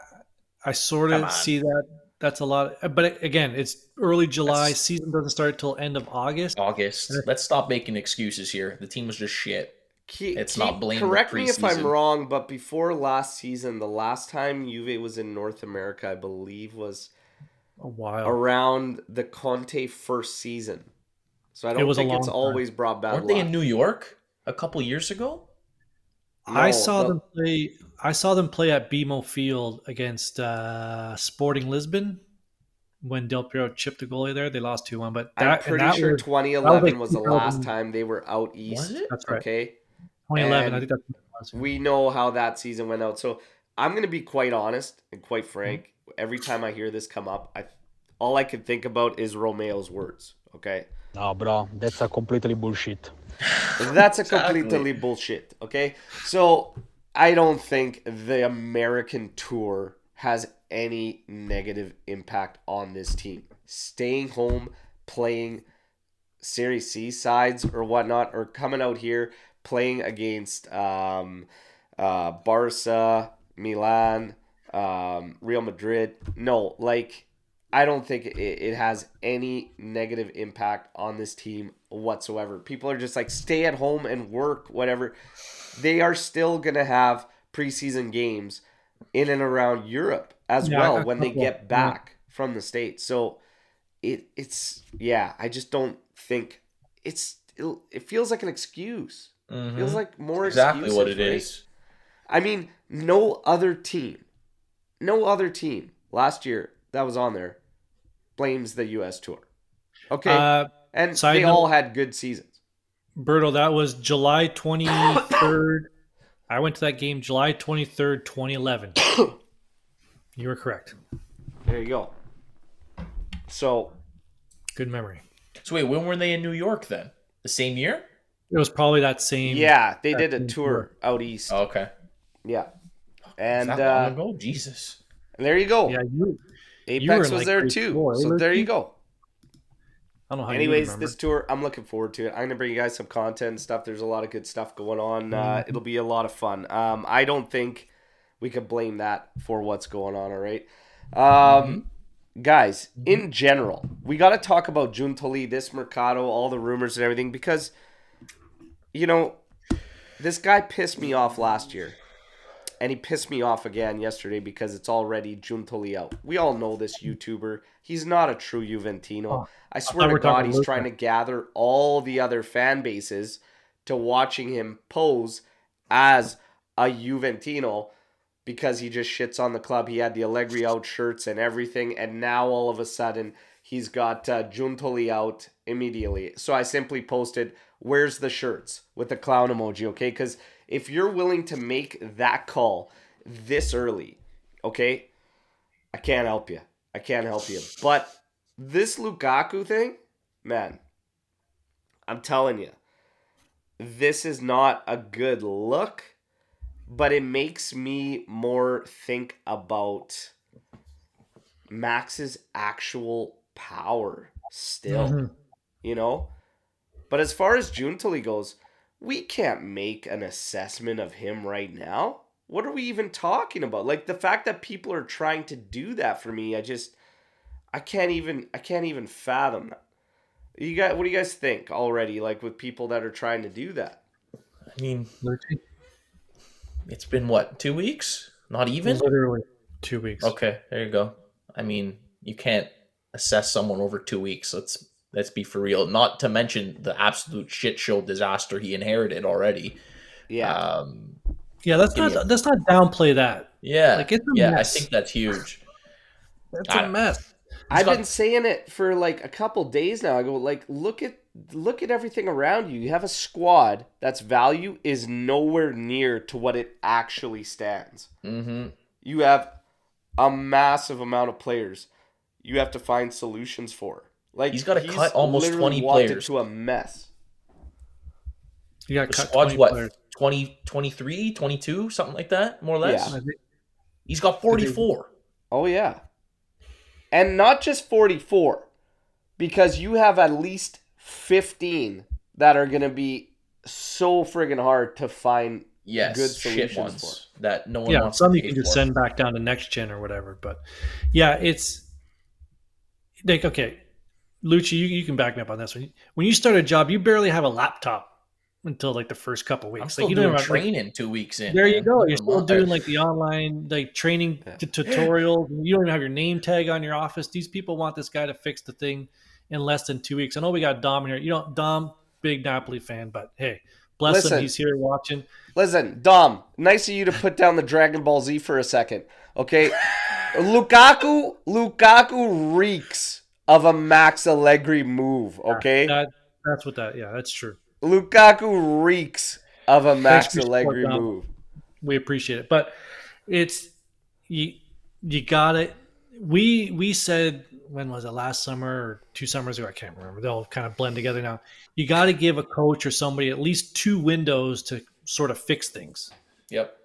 I sort of see that. That's a lot. Uh, but again, it's early July. That's- Season doesn't start till end of August. August. Uh, Let's stop making excuses here. The team was just shit. Keep, It's not blame Correct me if I'm wrong, but before last season, the last time Juve was in North America, I believe, was A while. around the Conte first season. So I don't was a think it's time. always brought back. Weren't they in New York a couple years ago? I saw the- them play. I saw them play at BMO Field against uh, Sporting Lisbon when Del Piero chipped the goalie there. They lost two one, but that, I'm pretty that sure was 2011 like was the last time they were out east. Was? That's right. Okay. 2011. I think that's what it was. we know how that season went out. So I'm gonna be quite honest and quite Mm-hmm. frank. Every time I hear this come up, I all I can think about is Romeo's words. Okay, No, bro, that's a completely bullshit. That's a Exactly. completely bullshit. Okay, so I don't think the American tour has any negative impact on this team. Staying home, playing Serie C sides or whatnot, or coming out here playing against um, uh, Barca, Milan, um, Real Madrid. No, like I don't think it, it has any negative impact on this team whatsoever. People are just like stay at home and work, whatever. They are still gonna have preseason games in and around Europe as Yeah, well when they couple, get yeah. back from the states. So it it's yeah. I just don't think it's it, it feels like an excuse. Mhm. Feels like more exactly what it excuses, is. I mean, no other team, no other team last year that was on there blames the U.S. tour. Okay, Uh, and they note- all had good seasons. Berto, that was July 23rd. I went to that game July 23rd, 2011. you were correct. There you go. So Good memory. So wait, when were they in New York then? The same year? It was probably that same. yeah, they did a That's tour out east. Oh, okay. Yeah, and that uh, long ago? Jesus. there you go. Yeah, you, Apex was like, there too. four, so there you go. I don't know how Anyways, this tour, I'm looking forward to it. I'm gonna bring you guys some content and stuff. There's a lot of good stuff going on. Uh, Mhm. it'll be a lot of fun. Um, I don't think we could blame that for what's going on. All right, um, guys. In general, we got to talk about Giuntoli, this Mercato, all the rumors and everything because, you know, this guy pissed me off last year. And he pissed me off again yesterday because it's already Giuntoli out. We all know this YouTuber. He's not a true Juventino. Oh, I swear thought to God, he's Luka. trying to gather all the other fan bases to watching him pose as a Juventino because he just shits on the club. He had the Allegri out shirts and everything, and now all of a sudden he's got uh, Giuntoli out immediately. So I simply posted, "Where's the shirts?" with the clown emoji. Okay, because if you're willing to make that call this early, okay, I can't help you. I can't help you. But this Lukaku thing, man, I'm telling you, this is not a good look, but it makes me more think about Max's actual power still, Mhm. you know? But as far as Giuntoli goes, we can't make an assessment of him right now. What are we even talking about? Like the fact that people are trying to do that for me, I just I can't even I can't even fathom that. You guys what do you guys think already like with people that are trying to do that? I mean, it's been what, two weeks? Not even? Literally two weeks. Okay, there you go. I mean, you can't assess someone over two weeks. Let's let's be for real. Not to mention the absolute shit show disaster he inherited already. Yeah. Um, Yeah, let's Give me not let's not downplay that. yeah, Like, it's a yeah. mess. I think that's huge. That's I- a mess. I've got- been saying it for like a couple days now. I go like look at look at everything around you. You have a squad that's value is nowhere near to what it actually stands. hmm You have a massive amount of players. You have to find solutions for. Like He's gotta cut almost literally 20 walked players. into a mess. You got The cut squad's 20 what, players. 20, 23, 22, something like that, more or less. Yeah. He's got 44. Oh yeah. And not just 44 because you have at least 15 that are going to be so friggin' hard to find Yes, Good shit solutions ones that no one Yeah, wants some to you can just for. send back down to next gen or whatever. But yeah, it's like okay, Lucci, you, you can back me up on this one. When you start a job, you barely have a laptop until like the first couple weeks. I'm still like you doing don't have, like, training two weeks in. There you go. You're still on. doing like the online like training t- tutorials. You don't even have your name tag on your office. These people want this guy to fix the thing in less than two weeks. I know we got Dom here. You know, Dom, big Napoli fan, but hey, bless Listen. him. He's here watching. Listen, Dom, nice of you to put down the Dragon Ball Z for a second. Okay? [laughs] Lukaku Lukaku reeks of a Max Allegri move, okay? That, that's what that. Yeah, that's true. Lukaku reeks of a Max Allegri support, Dom. move. we appreciate it but it's you you got it we we said when was it last summer or two summers ago i can't remember they'll kind of blend together now you got to give a coach or somebody at least two windows to sort of fix things Yep.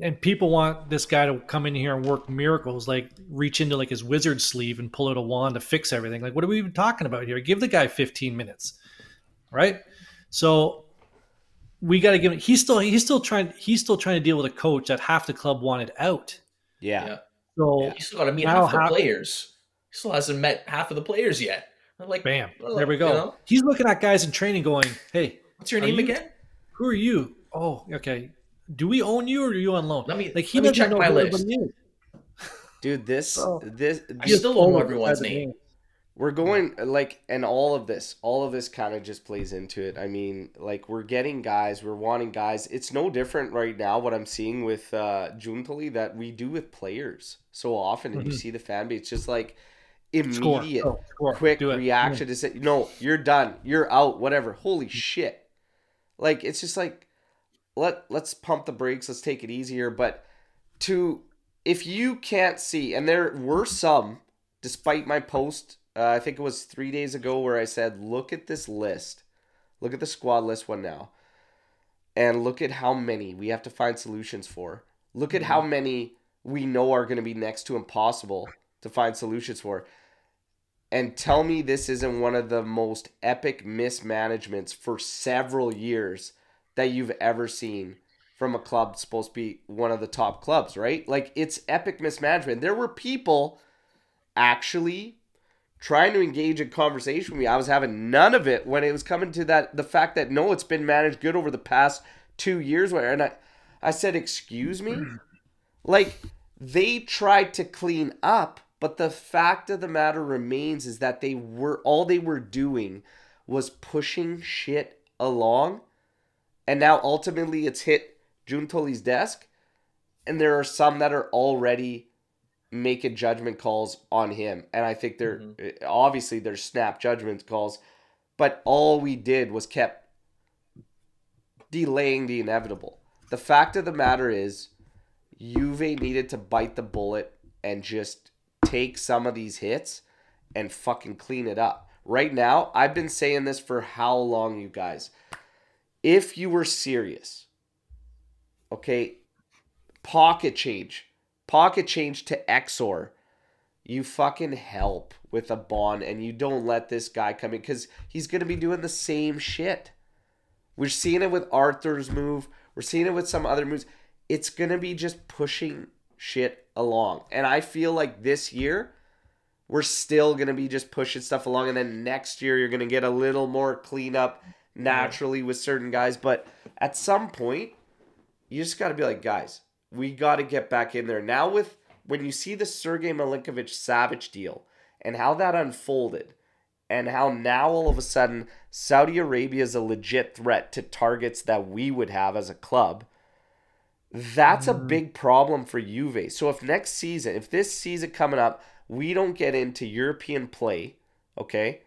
And people want this guy to come in here and work miracles like reach into like his wizard sleeve and pull out a wand to fix everything like what are we even talking about here give the guy 15 minutes right so we got to give him he's still he's still trying he's still trying to deal with a coach that half the club wanted out Yeah. Yeah. so He still got to meet half the how- players. He still hasn't met half of the players yet. I'm like, bam well, there we go you know, he's looking at guys in training going hey what's your name you- again? who are you oh okay do we own you or are you on loan Let me like he let me doesn't check know my who list. Dude, this Oh. this I still don't know everyone's outside the name. We're going like, and all of this, all of this kind of just plays into it. I mean, like we're getting guys, we're wanting guys. It's no different right now. What I'm seeing with uh, Giuntoli that we do with players so often, and you Mhm. see the fan base just like Score. immediate, Oh, score. quick Do it. reaction to say, "No, you're done, you're out, whatever." Holy shit! Like it's just like let let's pump the brakes, let's take it easier. But to if you can't see, and there were some, despite my post, uh, I think it was three days ago where I said, look at this list, look at the squad list one now, and look at how many we have to find solutions for. Look at how many we know are going to be next to impossible to find solutions for. And tell me this isn't one of the most epic mismanagements for several years that you've ever seen from a club supposed to be one of the top clubs, right? Like it's epic mismanagement. There were people actually trying to engage in conversation with me. I was having none of it when it was coming to that the fact that no, it's been managed good over the past two years. Where and I, I said, excuse me, mm. like they tried to clean up, but the fact of the matter remains is that they were all they were doing was pushing shit along, and now ultimately it's hit Giuntoli's desk, and there are some that are already making judgment calls on him, and I think they're mm-hmm. eh, obviously there's snap judgment calls, but all we did was kept delaying the inevitable. The fact of the matter is, Juve needed to bite the bullet and just take some of these hits and fucking clean it up. Right now, I've been saying this for how long, you guys? If you were serious, okay, pocket change, pocket change to Exor, you fucking help with a bond and you don't let this guy come in because he's going to be doing the same shit. We're seeing it with Arthur's move. We're seeing it with some other moves. It's going to be just pushing shit along. And I feel like this year, we're still going to be just pushing stuff along. And then next year, you're going to get a little more cleanup naturally with certain guys. But at some point, you just got to be like, guys, we got to get back in there. Now, with when you see the Sergej Milinkovic Savic deal and how that unfolded, and how now all of a sudden Saudi Arabia is a legit threat to targets that we would have as a club. That's a mm-hmm. big problem for Juve. So if next season, if this season coming up, we don't get into European play, okay?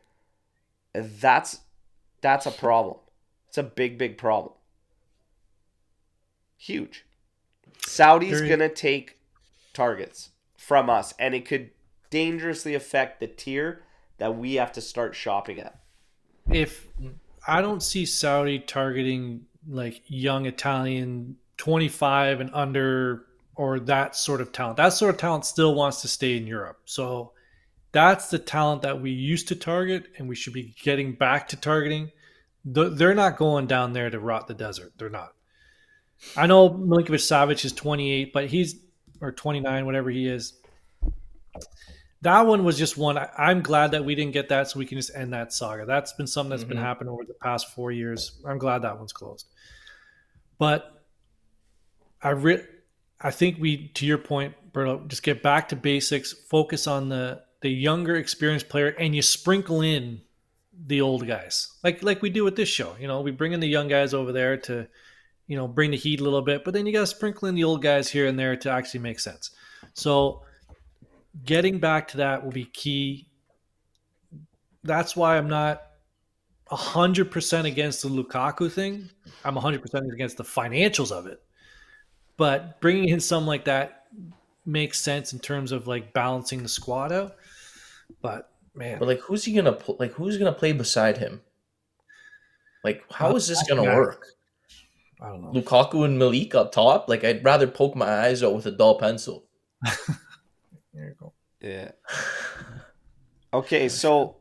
That's that's a problem. It's a big big problem. Huge. Saudi's going to take targets from us and it could dangerously affect the tier that we have to start shopping at. if I don't see Saudi targeting like young Italian 25 and under or that sort of talent. That sort of talent still wants to stay in Europe. So that's the talent that we used to target and we should be getting back to targeting. They're not going down there to rot the desert. They're not. I know Milinkovic Savic is 28, but he's or 29, whatever he is. That one was just one. I, I'm glad that we didn't get that, so we can just end that saga. That's been something that's been Mhm. happening over the past four years. I'm glad that one's closed. But I re- I think we, to your point, Berto, just get back to basics. Focus on the the younger, experienced player, and you sprinkle in the old guys, like like we do with this show. You know, we bring in the young guys over there to, you know, bring the heat a little bit, but then you got to sprinkle in the old guys here and there to actually make sense. So, getting back to that will be key. That's why I'm not hundred percent against the Lukaku thing. I'm hundred percent against the financials of it. But bringing in something like that makes sense in terms of like balancing the squad out. But man, But like, who's he gonna pl- like? Who's gonna play beside him? Like, how is this gonna Yeah. work? I don't know. Lukaku and Milik up top. Like, I'd rather poke my eyes out with a dull pencil. There you go. Yeah. [laughs] Okay, so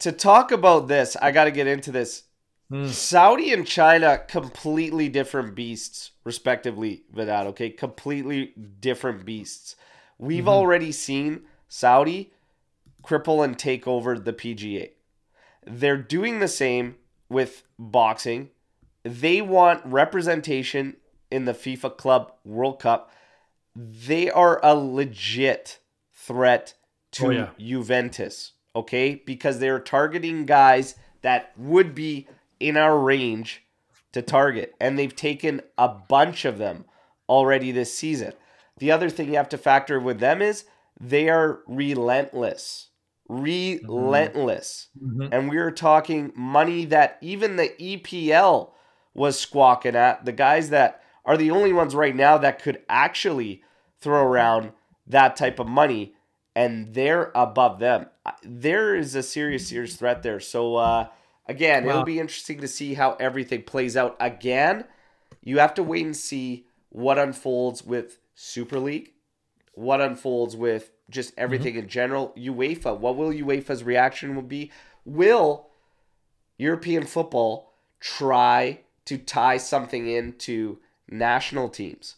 to talk about this, I got to get into this. Hmm. Saudi and China, completely different beasts, respectively, Vidal. Okay, completely different beasts. We've Mhm. already seen Saudi cripple and take over the PGA. They're doing the same with boxing. They want representation in the FIFA Club World Cup. They are a legit threat to Oh, yeah. Juventus, okay? Because they're targeting guys that would be in our range to target. And they've taken a bunch of them already this season. The other thing you have to factor with them is they are relentless. Relentless. Mhm. And we are talking money that even the EPL was squawking at, the guys that are the only ones right now that could actually throw around that type of money, and they're above them. There is a serious, serious threat there. So, uh, again, Wow. it'll be interesting to see how everything plays out. Again, you have to wait and see what unfolds with Super League, what unfolds with just everything mm-hmm. in general. UEFA, what will UEFA's reaction will be? Will European football try to tie something into national teams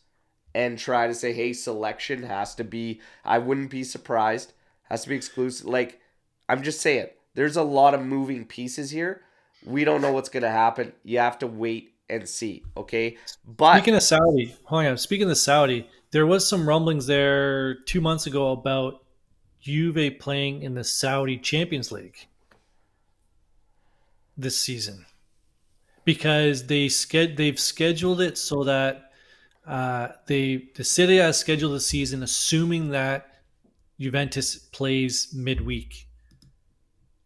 and try to say, hey, selection has to be, I wouldn't be surprised, has to be exclusive. Like, I'm just saying, there's a lot of moving pieces here. We don't know what's going to happen. You have to wait and see, okay? But Speaking of Saudi, hold on. Speaking of Saudi, there was some rumblings there two months ago about Juve playing in the Saudi Champions League this season because they sched- they've scheduled it so that uh, they the city has scheduled the season assuming that Juventus plays midweek.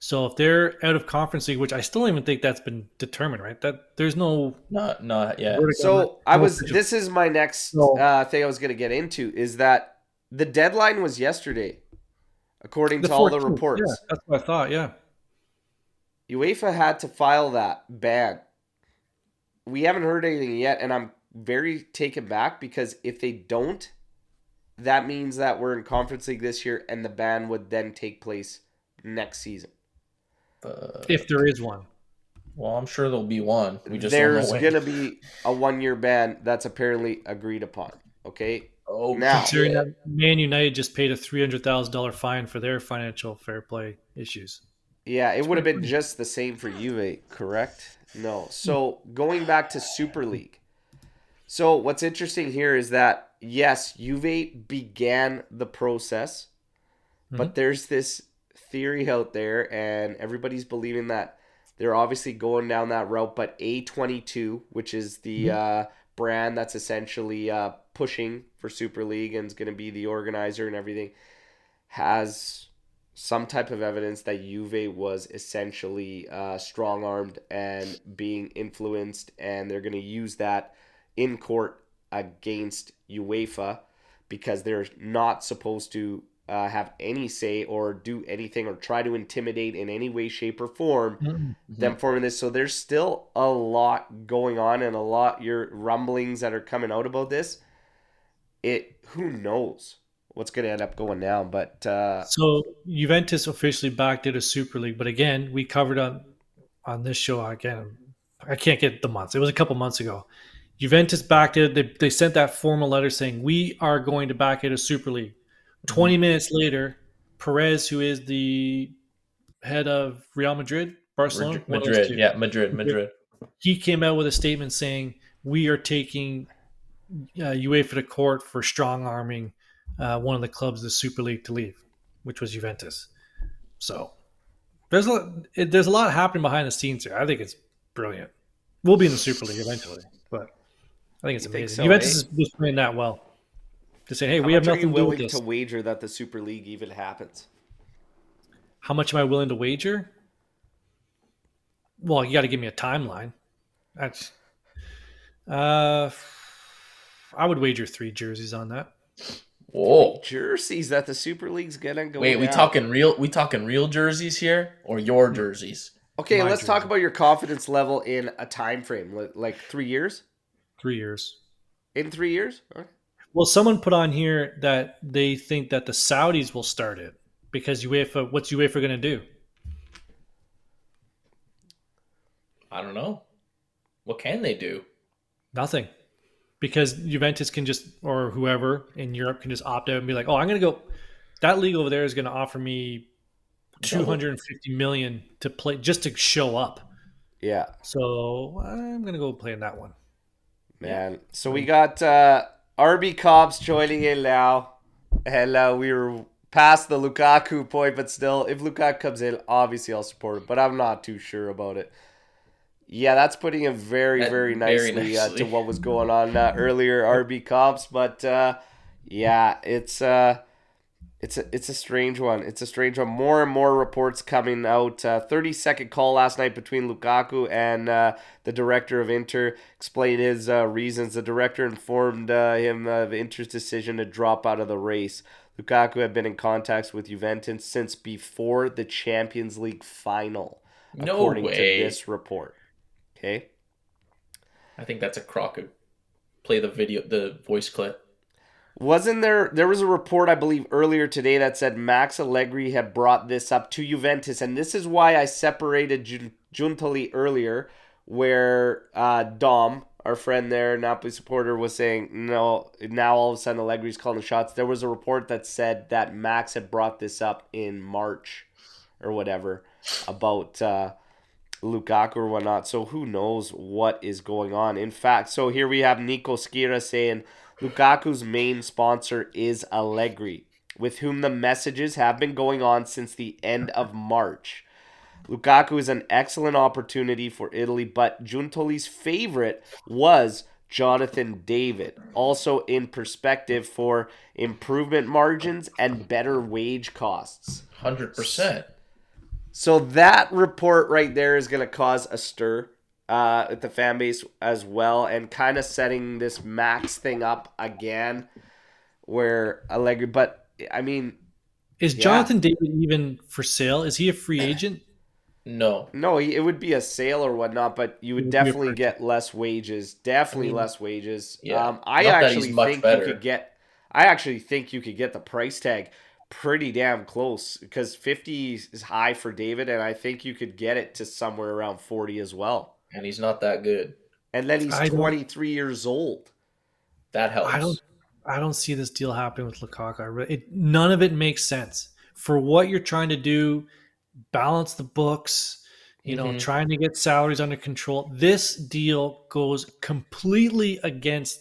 So if they're out of conference league, which I still don't even think that's been determined, right? That there's no Not not yet. So I was. official- This is my next uh, thing I was going to get into is that the deadline was yesterday, according the to all the reports. Yeah, that's what I thought. Yeah. UEFA had to file that ban. We haven't heard anything yet, and I'm very taken back because if they don't, that means that we're in conference league this year, and the ban would then take place next season. Uh, If there is one. well, I'm sure there'll be one. We just There's don't know when. gonna be a one year ban that's apparently agreed upon. Okay, Oh, Now- Considering shit. that Man United just paid a three hundred thousand dollar fine for their financial fair play issues. Yeah, it would have been just the same for Juve, correct? No. So going back to Super League. So what's interesting here is that yes, Juve began the process, but there's this theory out there, and everybody's believing that they're obviously going down that route. But A22, which is the uh, brand that's essentially uh, pushing for Super League and is going to be the organizer and everything, has some type of evidence that Juve was essentially uh, strong armed and being influenced, and they're going to use that in court against UEFA because they're not supposed to uh, have any say or do anything or try to intimidate in any way, shape, or form them forming this. So there's still a lot going on and a lot your rumblings that are coming out about this. It who knows what's going to end up going down, but uh, So Juventus officially backed of Super League, but again, we covered on on this show again. I can't get the months. It was a couple months ago. Juventus backed it. They, they sent that formal letter saying we are going to back it a Super League. 20 minutes later, Perez, who is the head of Real Madrid, Barcelona, Madrid, one of those Madrid, yeah, Madrid, Madrid. he came out with a statement saying we are taking uh, UEFA to court for strong arming uh, one of the clubs the Super League to leave, which was Juventus. So there's a it, there's a lot happening behind the scenes here. I think it's brilliant. We'll be in the Super League eventually, but I think it's You think amazing. so, Juventus eh? is playing that well. To say, hey, how we have nothing you to do with willing to wager that the Super League even happens? How much am I willing to wager? Well, you got to give me a timeline. That's, uh, I would wager three jerseys on that. Whoa. Jerseys that the Super League's gonna go. Wait, we down. talking real? We talking real jerseys here, or your jerseys? Okay, my let's talk about your confidence level in a time frame, like three years. Three years. In three years, Okay. Well, someone put on here that they think that the Saudis will start it because UEFA. What's UEFA going to do? I don't know. What can they do? Nothing, because Juventus can just or whoever in Europe can just opt out and be like, "Oh, I'm going to go." That league over there is going to offer me two hundred and fifty million to play just to show up. Yeah, So I'm going to go play in that one. man. So we got uh, RB Cops joining in now, and uh, we were past the Lukaku point, but still, if Lukaku comes in, obviously I'll support it. But I'm not too sure about it. Yeah, that's putting it very, That- very very nicely, Uh, to what was going on uh, earlier, RB Cops. But uh, yeah, it's uh, It's a it's a strange one. It's a strange one. More and more reports coming out. Uh, Thirty second call last night between Lukaku and uh, the director of Inter explained his uh, reasons. The director informed uh, him of Inter's decision to drop out of the race. Lukaku had been in contact with Juventus since before the Champions League final, No according way. to this report. Okay. I think that's a crock. Play the video, the voice clip. Wasn't there? There was a report, I believe, earlier today that said Max Allegri had brought this up to Juventus, and this is why I separated Jun- Giuntoli earlier, where uh, Dom, our friend there, Napoli supporter, was saying no. Now all of a sudden Allegri's calling the shots. There was a report that said that Max had brought this up in March, or whatever, about. Uh, Lukaku or whatnot. So who knows what is going on? In fact, so here we have Nico Skira saying Lukaku's main sponsor is Allegri, with whom the messages have been going on since the end of March. Lukaku is an excellent opportunity for Italy, but Giuntoli's favorite was Jonathan David, also in perspective for improvement margins and better wage costs. Hundred percent. So that report right there is going to cause a stir uh, with the fan base as well, and kind of setting this Max thing up again, where Allegri. But I mean, Is Yeah. Jonathan David even for sale? Is he a free [laughs] agent? No. no, it would be a sale or whatnot, but you would would definitely get less wages. Definitely I mean, less wages. yeah. Um, I Not that he's actually much think better. you could get. I actually think you could get the price tag pretty damn close because 50 is high for David, and I think you could get it to somewhere around 40 as well. And he's not that good. And then he's I 23 years old. That helps. I don't. I don't see this deal happening with Lukaku. I re- it, none of it makes sense for what you're trying to do. Balance the books. You know, Mhm. trying to get salaries under control. This deal goes completely against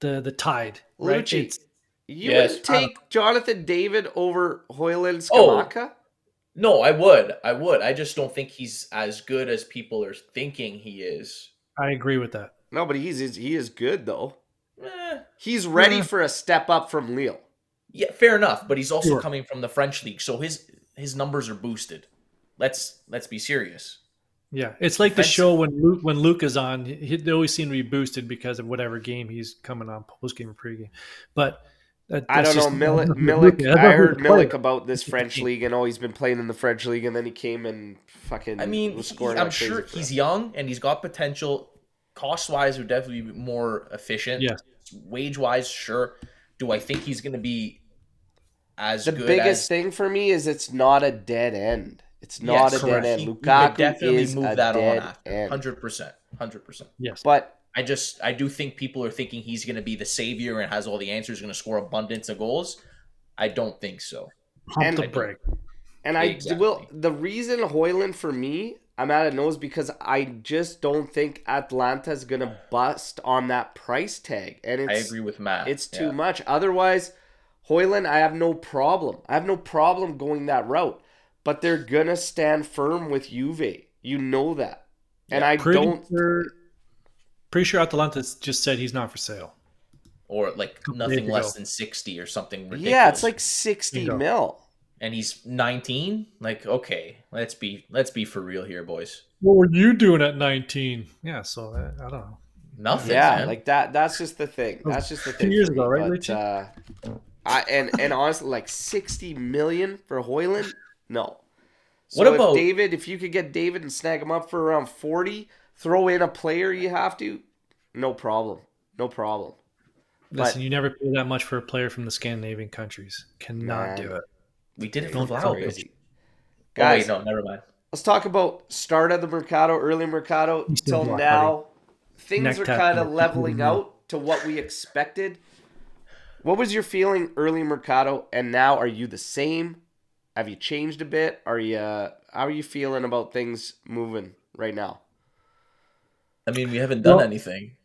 the the tide. Right? Lucci, It's, You Yes. would take Jonathan David over Hojlund Oh. Scamacca? No, I would. I would. I just don't think he's as good as people are thinking he is. I agree with that. No, but he's he's- he is good though. Eh, He's ready Yeah. for a step up from Lille. yeah, fair enough. But he's also Sure. coming from the French league, so his his numbers are boosted. Let's let's be serious. Yeah, it's like the show when Luke when Luke is on. He, they always seem to be boosted because of whatever game he's coming on post game or pregame. But that, I don't know. Milik, [laughs] Milik That's I not heard who's playing. Milik about this French [laughs] league and oh, he's been playing in the French league and then he came and fucking I mean, was he- scoring I'm like sure for he's them. young and he's got potential. Cost wise, would definitely be more efficient. Yes. Wage wise, sure. Do I think he's going to be as good as. The good biggest as? thing for me is it's not a dead end. It's not Yes, a correct. dead end. He- he could Lukaku definitely is move a that on dead after. end. Hundred percent, hundred percent. Yes, But I just I do think people are thinking he's going to be the savior and has all the answers, going to score abundance of goals. I don't think so. pump and- the brake. And I Exactly. will. The reason Hojlund for me, I'm at a nose because I just don't think Atalanta's gonna bust on that price tag, and I it's agree with Matt. it's too Yeah. much. Otherwise, Hojlund, I have no problem. I have no problem going that route, but they're gonna stand firm with Juve. You know that, and I don't. sure, pretty sure Atalanta just said he's not for sale. or like nothing less ago. than sixty or something ridiculous. Yeah, it's like sixty Bingo. mil. and he's nineteen. Like, okay, let's be let's be for real here, boys. What were you doing at 19? Yeah, so uh, I don't know. Nothing. yeah, man. like that. That's just the thing. That's just the thing. two thing. years ago, right, But, uh, I and and honestly, like sixty million for Hojlund, no. So What if about- David? If you could get David and snag him up for around forty, throw in a player you have to, no problem, no problem. Listen, But- you never pay that much for a player from the Scandinavian countries. Cannot Man. do it. we did it for Don't Vlahovic. Crazy. Oh, wait, Guys, no, never mind. let's talk about start of the Mercato, early Mercato You till block, now. Things Neck are kind of your- leveling mm-hmm. out to what we expected. What was your feeling early Mercato, and now are you the same? Have you changed a bit? Are you uh, how are you feeling about things moving right now? I mean, we haven't done Well- anything.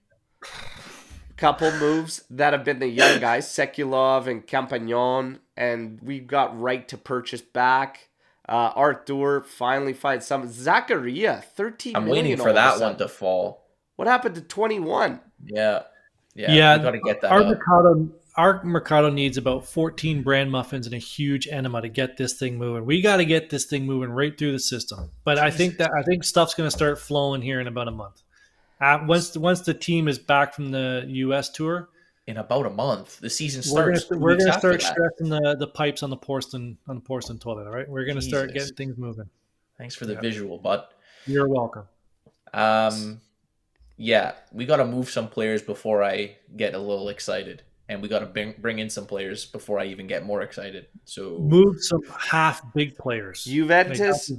Couple moves that have been the young [coughs] guys, Sekulov and Compagnon, and we've got right to purchase back. Uh, Arthur finally finds some. Zakaria, thirteen. I'm waiting for all of a that one to fall. What happened to twenty one? Yeah, yeah, Yeah, we got to get that Our up. Mercato, our Mercato needs about 14 brand muffins and a huge enema to get this thing moving. We got to get this thing moving right through the system. But I think that I think stuff's going to start flowing here in about a month. Uh, once once the team is back from the U.S. tour, In about a month, the season starts. we're gonna start that. stressing the, the pipes on the porcelain on the porcelain toilet. All right, we're gonna start getting things moving. Thanks for the Yeah. visual, but You're welcome. um, yeah, we got to move some players before I get a little excited, and we got to bring bring in some players before I even get more excited. So Move some half big players. Juventus that's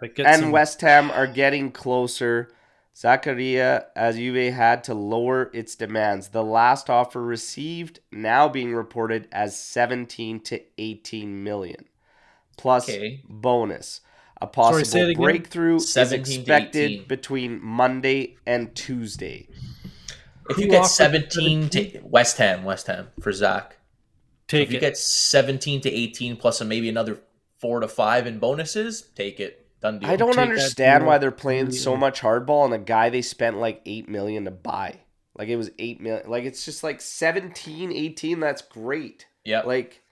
like, and some- West Ham are getting closer. Zakaria, as Juve had to lower its demands. The last offer received now being reported as 17 to 18 million, plus Okay. bonus. A possible say it again. breakthrough is expected between Monday and Tuesday. if Who you get seventeen to West Ham, West Ham for Zach. take if you get seventeen to eighteen plus a, maybe another four to five in bonuses, take it. Done deal. I don't Take understand why they're playing so much hardball on a guy they spent like 8 million to buy. Like it was 8 million. Like it's just like 17, 18, that's great. Yeah, Like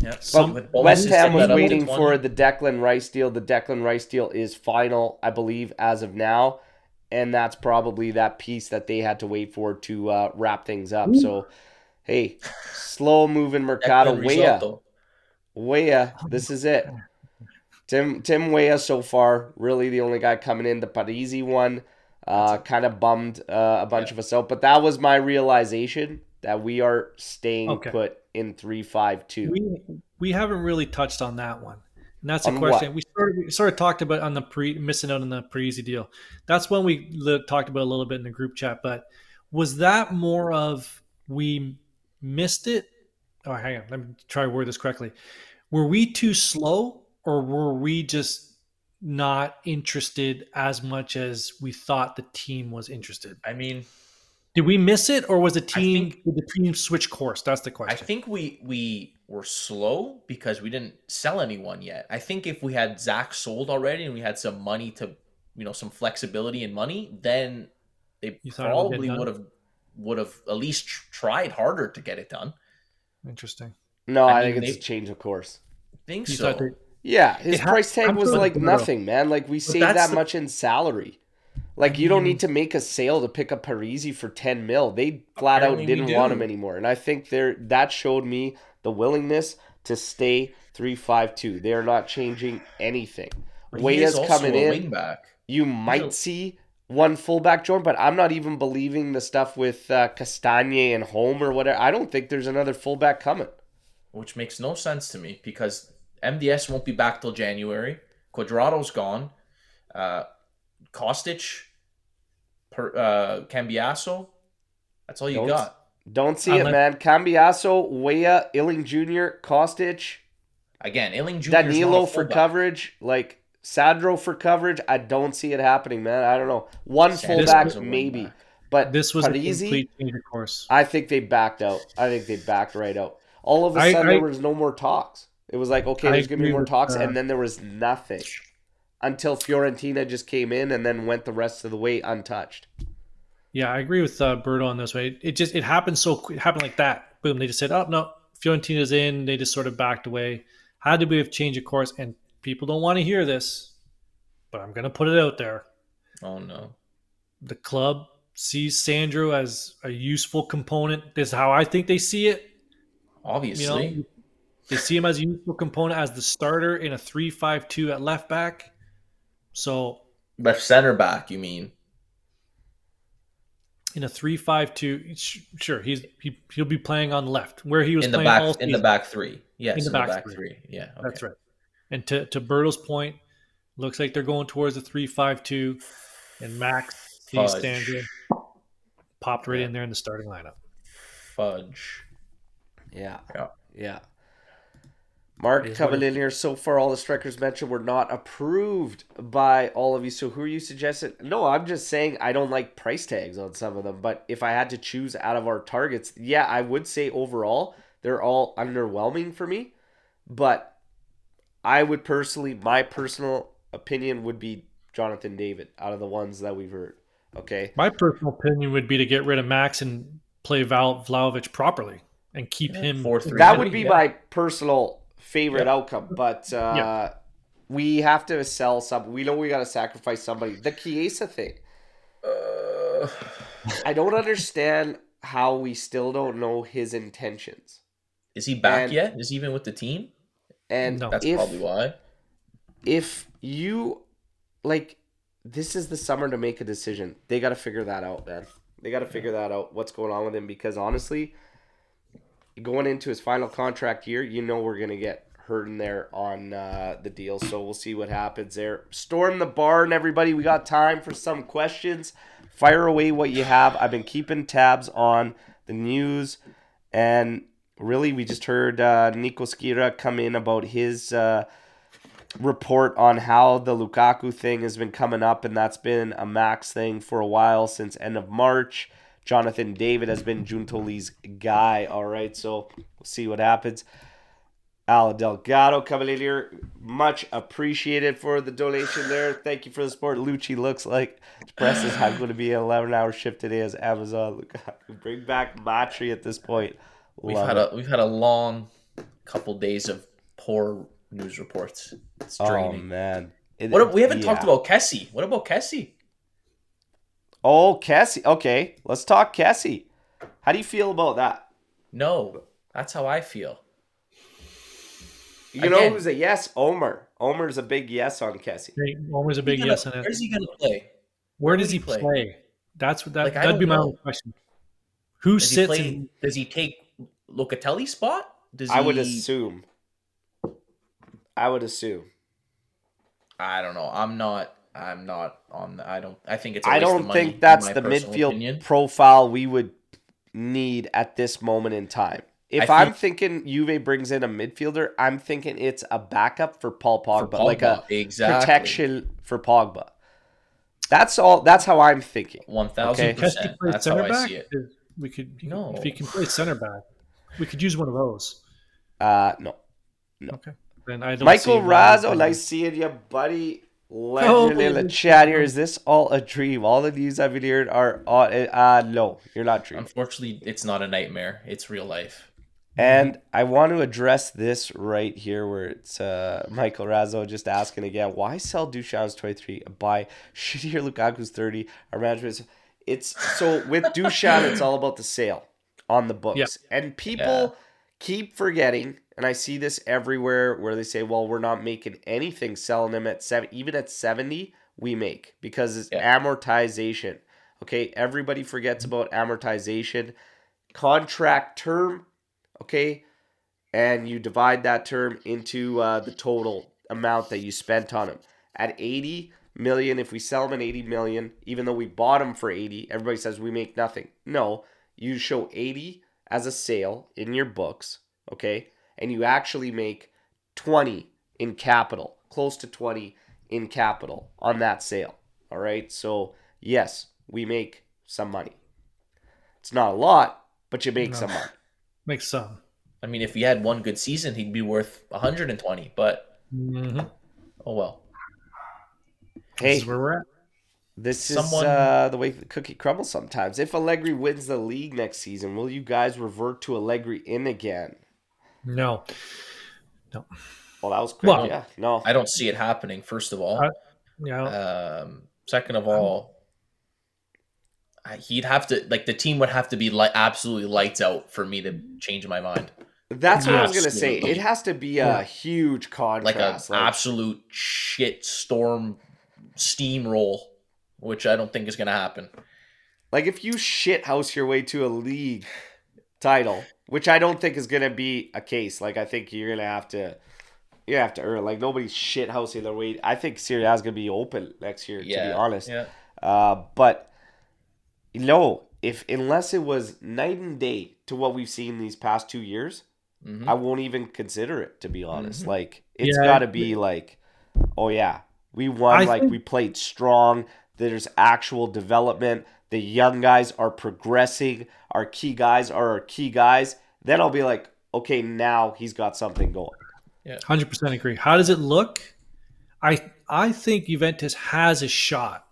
yeah. But bonuses, West Ham was that up to waiting for the Declan Rice deal. The Declan Rice deal is final, I believe, as of now, and that's probably that piece that they had to wait for to uh, wrap things up. So, hey, slow moving Mercato. Declan Weah, Weah, this is it. Tim Tim Weah so far, really the only guy coming in. The Parisi one, uh, kind of bummed uh, a bunch Yeah. of us out, but that was my realization that we are staying Okay. put in three five two. we we haven't really touched on that one. And that's a On question what? we sort of, we sort of talked about on the pre missing out on the Parisi deal. That's when we li- talked about a little bit in the group chat. But was that more of we missed it? Oh, hang on, let me try to word this correctly. Were we too slow, or were we just not interested as much as we thought the team was interested? I mean, Did we miss it, or was the team think- did the team switch course? That's the question. I think we we were slow because we didn't sell anyone yet. I think if we had Zach sold already and we had some money to, you know, some flexibility and money, then they You thought it would get probably would have would have at least tried harder to get it done. Interesting. No, I I, think it's they- a change of course. think You so. thought they, Yeah, his It price tag was like nothing, man. Like we saved that the- much in salary. Like you don't need to make a sale to pick up Parisi for ten mil. They flat Apparently out didn't want him anymore, and I think there that showed me the willingness to stay three five two. They are not changing anything. But Weah's is coming in. You might see one fullback join, but I'm not even believing the stuff with uh, Castagne and Holm or whatever. I don't think there's another fullback coming. which makes no sense to me because MDS won't be back till January. Cuadrado's gone. Uh, Kostic, per, uh, Cambiaso. That's all you Don't- got. Don't see it, man. Cambiaso, Weah, Iling Jr., Kostic. Again, Iling Jr. Danilo for coverage, like Sandro for coverage. I don't see it happening, man. I don't know. One Sandro's fullback, maybe, back. but this was a Parisi, complete change of course. I think they backed out. I think they backed right out. All of a sudden, I- there was no more talks. It was like, okay, I there's gonna be more talks, and then there was nothing until Fiorentina just came in and then went the rest of the way untouched. Yeah, I agree with uh, Berto on this way. It just it happened so quick. It happened like that. Boom. They just said, "Oh no, Fiorentina's in." They just sort of backed away. Had to be a change of course, and people don't want to hear this, but I'm going to put it out there. Oh no. The club sees Sandro as a useful component. This is how I think they see it. You Obviously. know, they see him as a useful component as the starter in a three-five-two at left back. So Left center back, you mean? in a three-five-two, sh- sure he's he, he'll be playing on left where he was In the playing all back in the back three. Yes, In in the the, back back, three. three. Yeah. Okay. That's right. And to to Berto's point, looks like they're going towards a three-five-two, and Max he stands in, popped right Yeah. in there in the starting lineup. Fudge. Yeah. Yeah. Yeah. Mark It is what it Cavalier, so far all the strikers mentioned were not approved by all of you. So who are you suggesting? No, I'm just saying I don't like price tags on some of them. But if I had to choose out of our targets, yeah, I would say overall they're all underwhelming for me. But I would personally, my personal opinion would be Jonathan David out of the ones that we've heard. Okay. My personal opinion would be to get rid of Max and play Val Vlahovic properly. and keep Yeah, him. 4-3. that would be yeah. my personal favorite Yeah. outcome, but uh, Yeah. we have to sell some. We know we got to sacrifice somebody. The Chiesa thing. Uh, I don't understand how we still don't know his intentions. is he back And- yet? Is he even with the team? And No. That's if probably why. if you like, this is the summer to make a decision. They got to figure that out, man. They got to figure that out. What's going on with him? Because honestly, going into his final contract year, you know we're gonna get hurt in there on uh, the deal. So we'll see what happens there. Storm the barn, everybody. We got time for some questions. Fire away what you have. I've been keeping tabs on the news, and really, we just heard uh, Nico Schira come in about his. Uh, report on how the Lukaku thing has been coming up, and that's been a max thing for a while since end of March. Jonathan David has been Giuntoli's guy. All right, so we'll see what happens. Al Delgado here, much appreciated for the donation there. Thank you for the support. Lucci looks like expresses I'm going to be an 11 hour shift today as Amazon. Bring back Matri at this point. We've had it. a we've had a long couple days of poor news reports. It's oh man. It- what we haven't talked about Kessie. What about Kessie? Oh, Kessie. Okay, let's talk Kessie. How do you feel about that? No, that's how I feel. You know Again- who's a yes? Omer. Omer's a big yes on Kessie. Always a big gonna- yes on it. Where's he gonna play? Where does he he play? play? That's what that Like, that'd be don't my know. only question. Who Does he sits play? in Does he take Locatelli's spot? Does he, I would assume. I would assume. I don't know. I'm not. I'm not on. The, I don't. I think it's. a I waste of don't money, think that's the midfield opinion. profile we would need at this moment in time. If I I'm think- thinking Juve brings in a midfielder, I'm thinking it's a backup for Paul Pogba, For like a exactly. protection for Pogba. That's all. That's how I'm thinking. One thousand percent. That's how I back? see it. We could No. if he can play center back, we could use one of those. Uh, no. no. Okay. Then I don't Michael see why- Razzo, nice seeing you, buddy. Oh, Legend in the chat here. Is this all a dream? All the news I've been hearing are all, uh, no, you're not dreaming. Unfortunately, it's not a nightmare. It's real life. And I want to address this right here where it's uh, Michael Razzo just asking again, why sell Dusan's 23 and buy shittier Lukaku's 30? Our management [laughs] it's so with Dusan, it's all about the sale on the books. Yeah. And people Yeah. keep forgetting, and I see this everywhere where they say, well, we're not making anything selling them at seven, even at 70, we make because it's Yeah. amortization. Okay, everybody forgets about amortization. Contract term, okay, and you divide that term into uh, the total amount that you spent on them. At 80 million, if we sell them at 80 million, even though we bought them for 80, everybody says we make nothing. No, you show 80 as a sale in your books, okay, and you actually make 20 in capital, close to 20 in capital on that sale. All right, so yes, we make some money. It's not a lot, but you make No. some money. [laughs] Makes some. I mean, if he had one good season, he'd be worth 120. But hmm oh well. Hey, This is where we're at. This is Someone- uh, the way the cookie crumbles sometimes. If Allegri wins the league next season, will you guys revert to Allegri in again? No. No. Well, that was quick. Well, yeah, no. I don't see it happening. First of all, I- Yeah. um, second of all, he'd have to like the team would have to be like absolutely lights out for me to change my mind. That's what I was gonna say. It has to be a Yeah. huge Like contrast. Like, an absolute shit storm steamroll, which I don't think is gonna happen. like if you shit house your way to a league title, which I don't think is gonna be a case. Like I think you're gonna have to. You have to earn like nobody's shit housing their way. I think Serie is gonna be open next year. Yeah, to be honest, Yeah. Uh, but no, if unless it was night and day to what we've seen these past two years, Mhm. I won't even consider it to be honest. Mhm. Like it's Yeah. got to be like, oh yeah, we won. I like think- we played strong. There's actual development. The young guys are progressing. Our key guys are our key guys. Then I'll be like, okay, now he's got something going. Yeah, Hundred percent agree. How does it look? I I think Juventus has a shot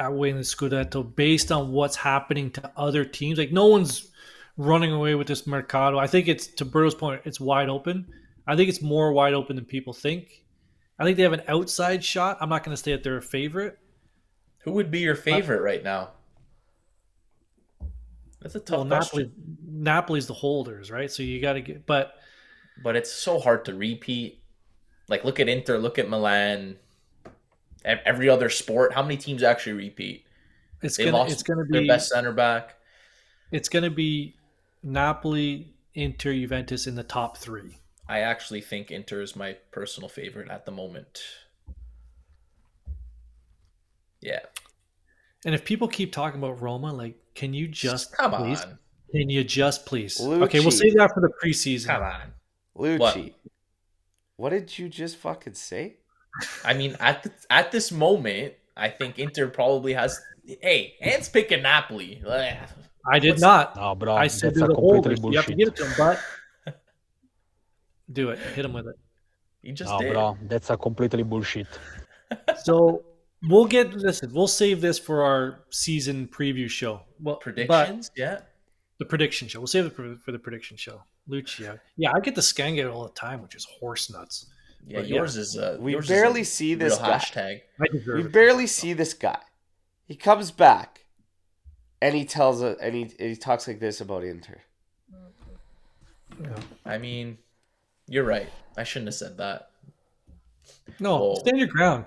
at winning the Scudetto based on what's happening to other teams. Like no one's running away with this Mercato. I think it's to Berto's point, it's wide open. I think it's more wide open than people think. I think they have an outside shot. I'm not going to say that they're a favorite. Who would be your favorite right now? That's a tough Well, question. Napoli, Napoli's the holders, right? So you got to get, but But it's so hard to repeat. Like, look at Inter, look at Milan. Every other sport, how many teams actually repeat? it's They gonna lost it's gonna their be best center back. it's gonna be Napoli, Inter, Juventus in the top three. I actually think Inter is my personal favorite at the moment. Yeah, And if people keep talking about Roma, like, can you just come please? on, Can you just please? Lucci. Okay, we'll save that for the preseason. come on. Lucci. What? did you just fucking say? I mean, at the, at this moment, I think Inter probably has. Hey, Ant's picking Napoli. Ugh. [sighs] I did What's- not. No, bro, um, I said that's they're the completely holders. You have to bullshit. give it to them, but do it. Hit him with it. You just No, did. bro, um, that's a completely bullshit. So we'll get listen. We'll save this for our season preview show. Well, Predictions? yeah. the prediction show. We'll save it for, for the prediction show. Lucia. Yeah, I get the Skanga all the time, which is horse nuts. Yeah, But yeah. yours is a. We yours barely a see this guy. hashtag. I deserve We it. barely see this guy. He comes back, and he tells us, and he, and he talks like this about Inter. Yeah. I mean, you're right. I shouldn't have said that. No, Oh. stand your ground.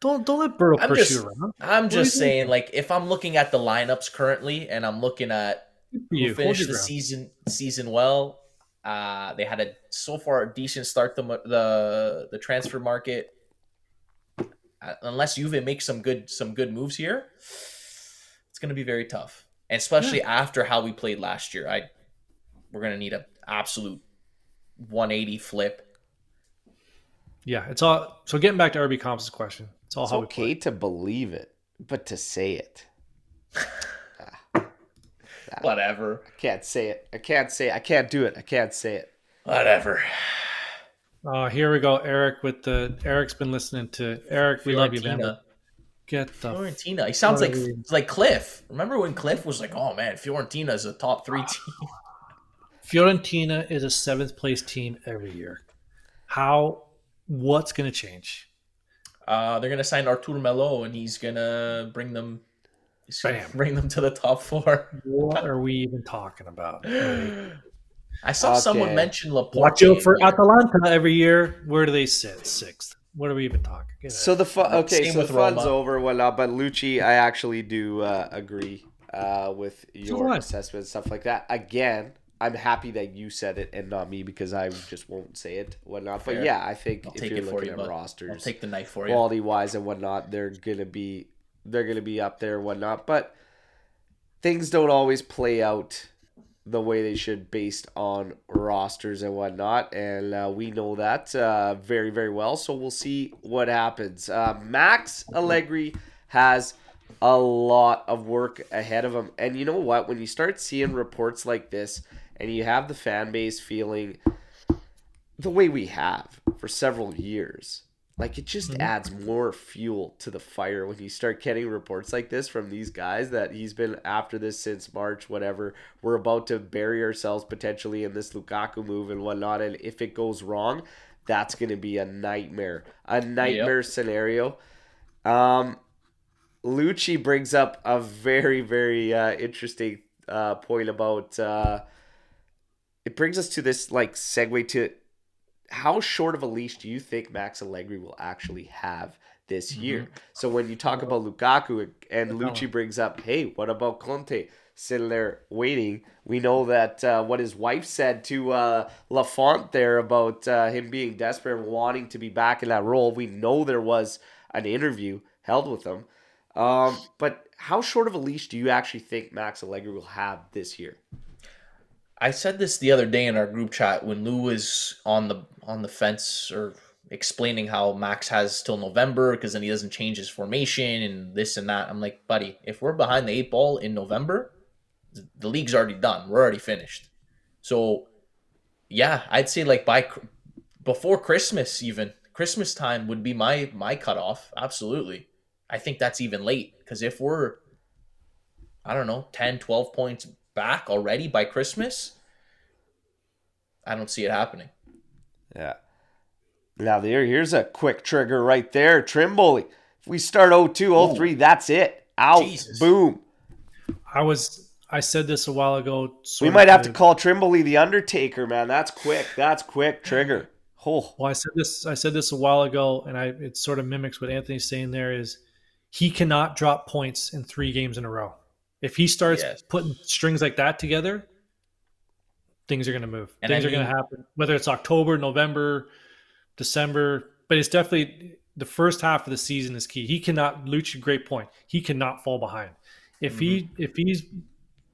Don't don't let Berto I'm push just- around. I'm you just saying, like, if I'm looking at the lineups currently, and I'm looking at Good for who you. Finished the ground. season season well, uh, they had a so far a decent start the the the transfer market. Uh, unless Juve makes some good some good moves here, it's going to be very tough, and especially after how we played last year. I we're going to need a absolute 180 flip. Yeah, it's all. So getting back to RB Comps' question, it's all It's how okay to believe it, but to say it, [laughs] ah, ah, Whatever, I can't say it. I can't say. It. I can't do it. I can't say it. whatever. Oh, here we go, Eric. With the Eric's been listening to Eric. We love you, man. Get the Fiorentina. He sounds like like Cliff. Remember when Cliff was like, "Oh man, Fiorentina is a top three team." [laughs] Fiorentina is a seventh place team every year. How? What's going to change? Uh, they're gonna sign Arthur Melo, and he's gonna bring them, gonna Bam. bring them to the top four. What are we even [laughs] talking about? I saw someone Okay. mention Laporte. Watch out for here. Atalanta every year. Where do they sit? Sixth. What are we even talking? Get So the fun. Okay, Same so with the fun's Roma. over, and whatnot. But Lucci, I actually do uh, agree uh, with your do assessment and stuff like that. Again, I'm happy that you said it and not me because I just won't say it, whatnot. But yeah, I think I'll if take you're it for looking you, at bud. I'll rosters, take the knife for you. quality wise and whatnot, they're gonna be they're gonna be up there and whatnot. But things don't always play out the way they should based on rosters and whatnot, and uh, we know that uh, very very well. So we'll see what happens. Uh, Max Allegri has a lot of work ahead of him, and you know what? When you start seeing reports like this, and you have the fan base feeling the way we have for several years. Like it just Mhm. adds more fuel to the fire when you start getting reports like this from these guys that he's been after this since March, whatever. We're about to bury ourselves potentially in this Lukaku move and whatnot. And if it goes wrong, that's going to be a nightmare, a nightmare scenario. Um, Lucci brings up a very, very uh, interesting uh, point about. Uh, it brings us to this like segue to how short of a leash do you think Max Allegri will actually have this year? So when you talk about Lukaku and Lucci brings up, hey, what about Conte sitting there waiting? We know that uh, what his wife said to uh, Lafont there about uh, him being desperate and wanting to be back in that role. We know there was an interview held with him. Um, but how short of a leash do you actually think Max Allegri will have this year? I said this the other day in our group chat when Lou was on the on the fence or explaining how Max has till November because then he doesn't change his formation and this and that. I'm like, buddy, if we're behind the eight ball in November, the league's already done. We're already finished. So, yeah, I'd say like by before Christmas, even Christmas time would be my my cutoff. Absolutely, I think that's even late because if we're I don't know 10, 12 points back already by Christmas, I don't see it happening. Yeah. Now there, here's a quick trigger right there. Trimboli. If we start 0-2, 0-3, that's it. Out. Jesus. Boom. I was I said this a while ago. We might have to call Trimboli the Undertaker, man. That's quick. That's quick trigger. Oh, Well, I said this. I said this a while ago, and I it sort of mimics what Anthony's saying. There is, he cannot drop points in three games in a row. If he starts Yes. putting strings like that together, things are going to move. And things I are going to happen. Whether it's October, November, December, but it's definitely the first half of the season is key. He cannot. Luch, a great point. He cannot fall behind. If he Mm-hmm. if he's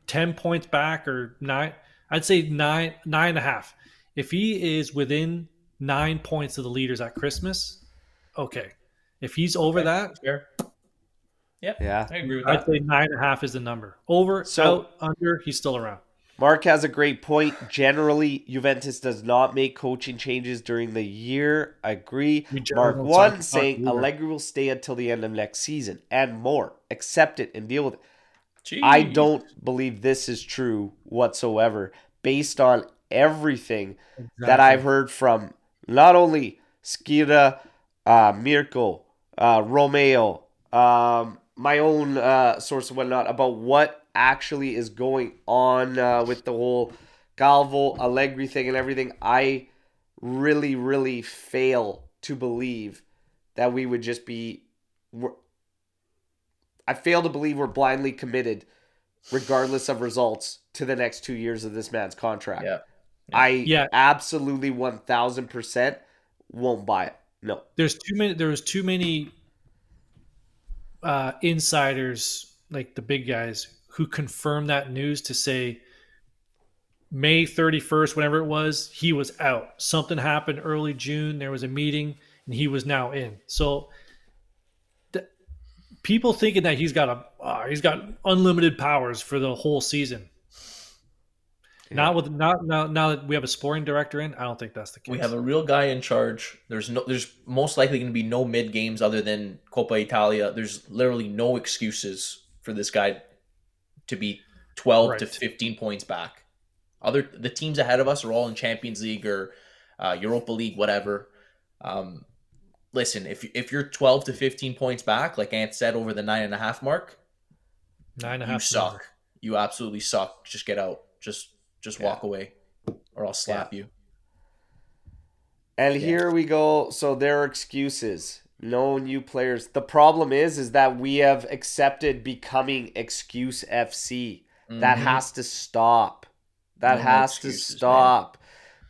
ten points back or nine, I'd say nine nine and a half. If he is within nine points of the leaders at Christmas, okay. If he's over Okay. that, Fair. Yep. yeah. I agree with I'd say nine and a half is the number. Over, So- out, under, he's still around. Mark has a great point. Generally, Juventus does not make coaching changes during the year. I agree. Mark one saying. Allegri will stay until the end of next season and more. Accept it and deal with it. I don't believe this is true whatsoever, based on everything that I've heard from not only Schira, uh, Mirko, uh, Romeo, um, my own uh, source and whatnot about what actually is going on uh, with the whole Galvo Allegri thing and everything. I really, really fail to believe that we would just be. we're- I fail to believe we're blindly committed, regardless of results, to the next two years of this man's contract. Yeah. I Yeah. absolutely one thousand percent won't buy it. No. There's too many. There was too many uh, insiders, like the big guys, who confirmed that news to say May 31st, whenever it was, he was out. Something happened early June. There was a meeting, and he was now in. So, people thinking that he's got a uh, he's got unlimited powers for the whole season. Not with not now now that we have a sporting director in, I don't think that's the case. We have a real guy in charge. There's no. There's most likely going to be no mid games other than Coppa Italia. There's literally no excuses for this guy to be 12 to 15 points back. Other the teams ahead of us are all in Champions League or uh, Europa League, whatever. Um, listen, if if you're 12 to 15 points back, like Ant said, over the nine and a half mark, nine and a half, you suck. You absolutely suck. Just get out. Just just Yeah. walk away, or I'll slap you. And Yeah. here we go. So there are excuses. No new players. The problem is, is that we have accepted becoming excuse FC. That Mhm. has to stop. That No more has to excuses, man. stop.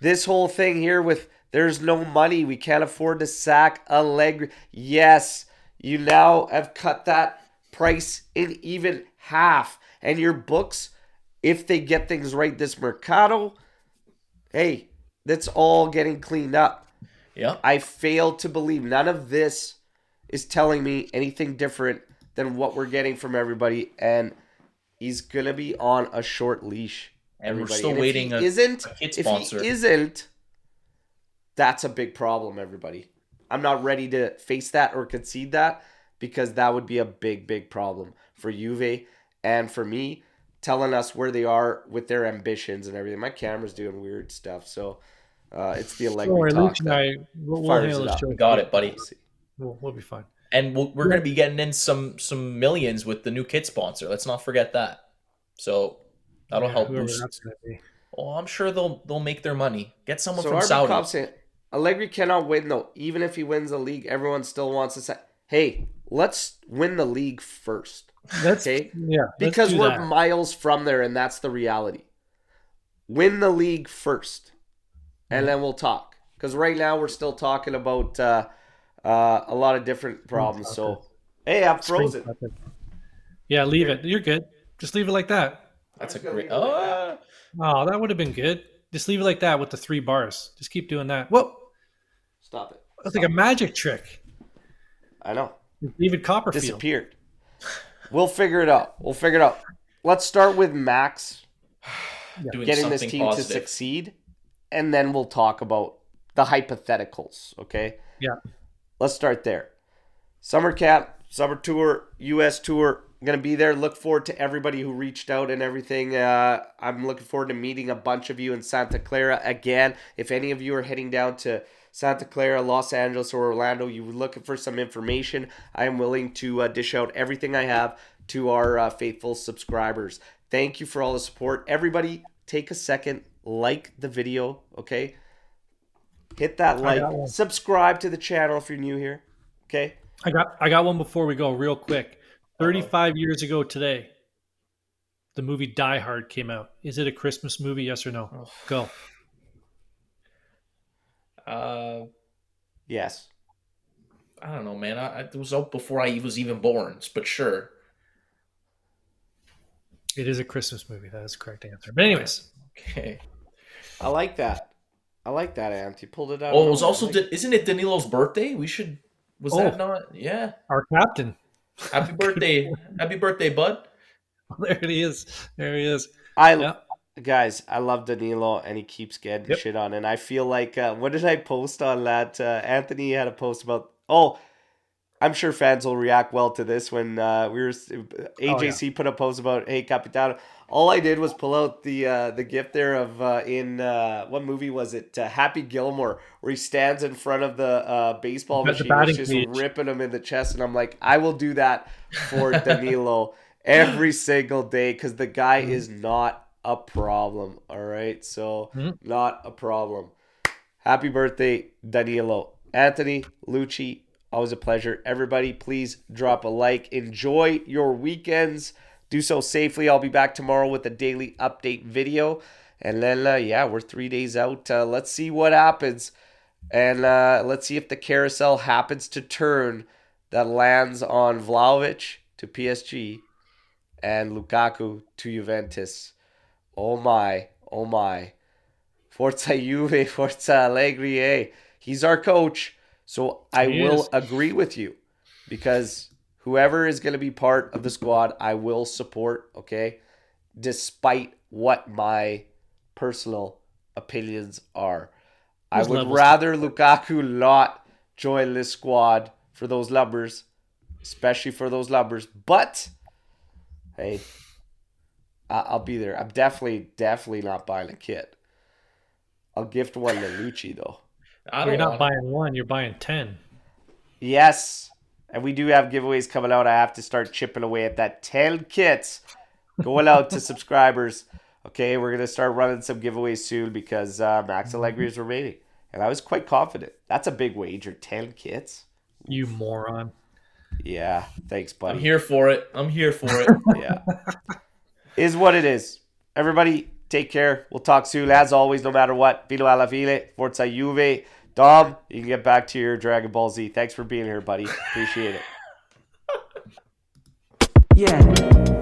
This whole thing here with there's no money, we can't afford to sack Allegri. Yes, you now have cut that price in even half. And your books, if they get things right this Mercado, hey, that's all getting cleaned up. Yeah. I fail to believe none of this is telling me anything different than what we're getting from everybody. And he's gonna be on a short leash. And we're still And if waiting He a- isn't a if he isn't? That's a big problem, everybody. I'm not ready to face that or concede that because that would be a big, big problem for Juve and for me, telling us where they are with their ambitions and everything. My camera's doing weird stuff, so uh, it's the Allegri Don't talk. That I, we'll, we'll fires it up. show. Got it, buddy. We'll, we'll be fine. And we'll, we're going to be getting in some some millions with the new kit sponsor. Let's not forget that. So that'll Yeah, help whoever boost. that's gonna be. Oh, I'm sure they'll they'll make their money. Get someone So from RB Saudi. Saying Allegri cannot win though. Even if he wins the league, everyone still wants to say, "Hey, let's win the league first. That's Okay, yeah. because we're that. miles from there, and that's the reality. Win the league first, and then we'll talk. Because right now we're still talking about uh, uh, a lot of different problems. So, hey, I'm Spring frozen. Yeah, leave it. You're good. Just leave it like that. That's a I'm just great. gonna leave it like Oh, Oh, that would have been good. Just leave it like that with the three bars. Just keep doing that. Whoa, Stop it. that's like a magic trick. I know. David Copperfield. disappeared. We'll figure it out. We'll figure it out. Let's start with Max [sighs] doing getting this something team to succeed, and then we'll talk about the hypotheticals. Okay. Yeah. Let's start there. Summer camp, summer tour, U.S. tour. gonna be there. Look forward to everybody who reached out and everything. Uh, I'm looking forward to meeting a bunch of you in Santa Clara again. If any of you are heading down to Santa Clara, Los Angeles, or Orlando, you're looking for some information, I am willing to uh, dish out everything I have to our uh, faithful subscribers. Thank you for all the support. Everybody, take a second, like the video, okay? Hit that like, subscribe to the channel if you're new here, okay? I got I got one before we go, real quick. Thirty-five years ago today, the movie Die Hard came out. Is it a Christmas movie? Yes or no? Go. Uh, Yes. I don't know, man. I, I- it was out before I was even born, but sure. It is a Christmas movie. That is the correct answer. But anyways, Okay. I like that. I like that, Ant. You pulled it out. Oh, it was also like- isn't it Danilo's birthday? We should. Was Oh. that not? Yeah. our captain. Happy [laughs] birthday, happy birthday, bud. There he is. There he is. I Yeah. Guys, I love Danilo, and he keeps getting Yep. shit on. And I feel like, uh, what did I post on that? Uh, Anthony had a post about. Oh, I'm sure fans will react well to this when uh, we were. AJC put a post about, "Hey, Capitano." All I did was pull out the uh, the gift there of uh, in uh, what movie was it? Uh, Happy Gilmore, where he stands in front of the uh, baseball machine, just ripping him in the chest, and I'm like, I will do that for [laughs] Danilo every single day because the guy is not a problem. All right, so Mhm. not a problem. Happy birthday, Danilo. Anthony, Lucci, always a pleasure. Everybody, please drop a like. Enjoy your weekends. Do so safely. I'll be back tomorrow with a daily update video. And then, uh, yeah, we're three days out. Uh, let's see what happens. And uh, let's see if the carousel happens to turn that lands on Vlahovic to PSG and Lukaku to Juventus. Oh my, oh my. Forza Juve, [laughs] Forza Allegri, eh? He's our coach. So I He will is. agree with you because whoever is going to be part of the squad, I will support, okay? Despite what my personal opinions are. I would rather Lukaku not join this squad for those numbers, especially for those numbers. But hey, I'll be there. I'm definitely, definitely not buying a kit. I'll gift one to Lucci though. I You're don't not want. buying one. You're buying ten. Yes, and we do have giveaways coming out. I have to start chipping away at that. Ten kits going out to [laughs] subscribers. Okay, we're gonna start running some giveaways soon because uh, Max Allegri is remaining, and I was quite confident. That's a big wager. Ten kits. You moron. Yeah, thanks, buddy. I'm here for it. I'm here for it. [laughs] yeah. [laughs] is what it is. Everybody, take care. We'll talk soon. As always, no matter what. Fino alla fine. Forza Juve. Dom, you can get back to your Dragon Ball Z. Thanks for being here, buddy. Appreciate it. [laughs] Yeah.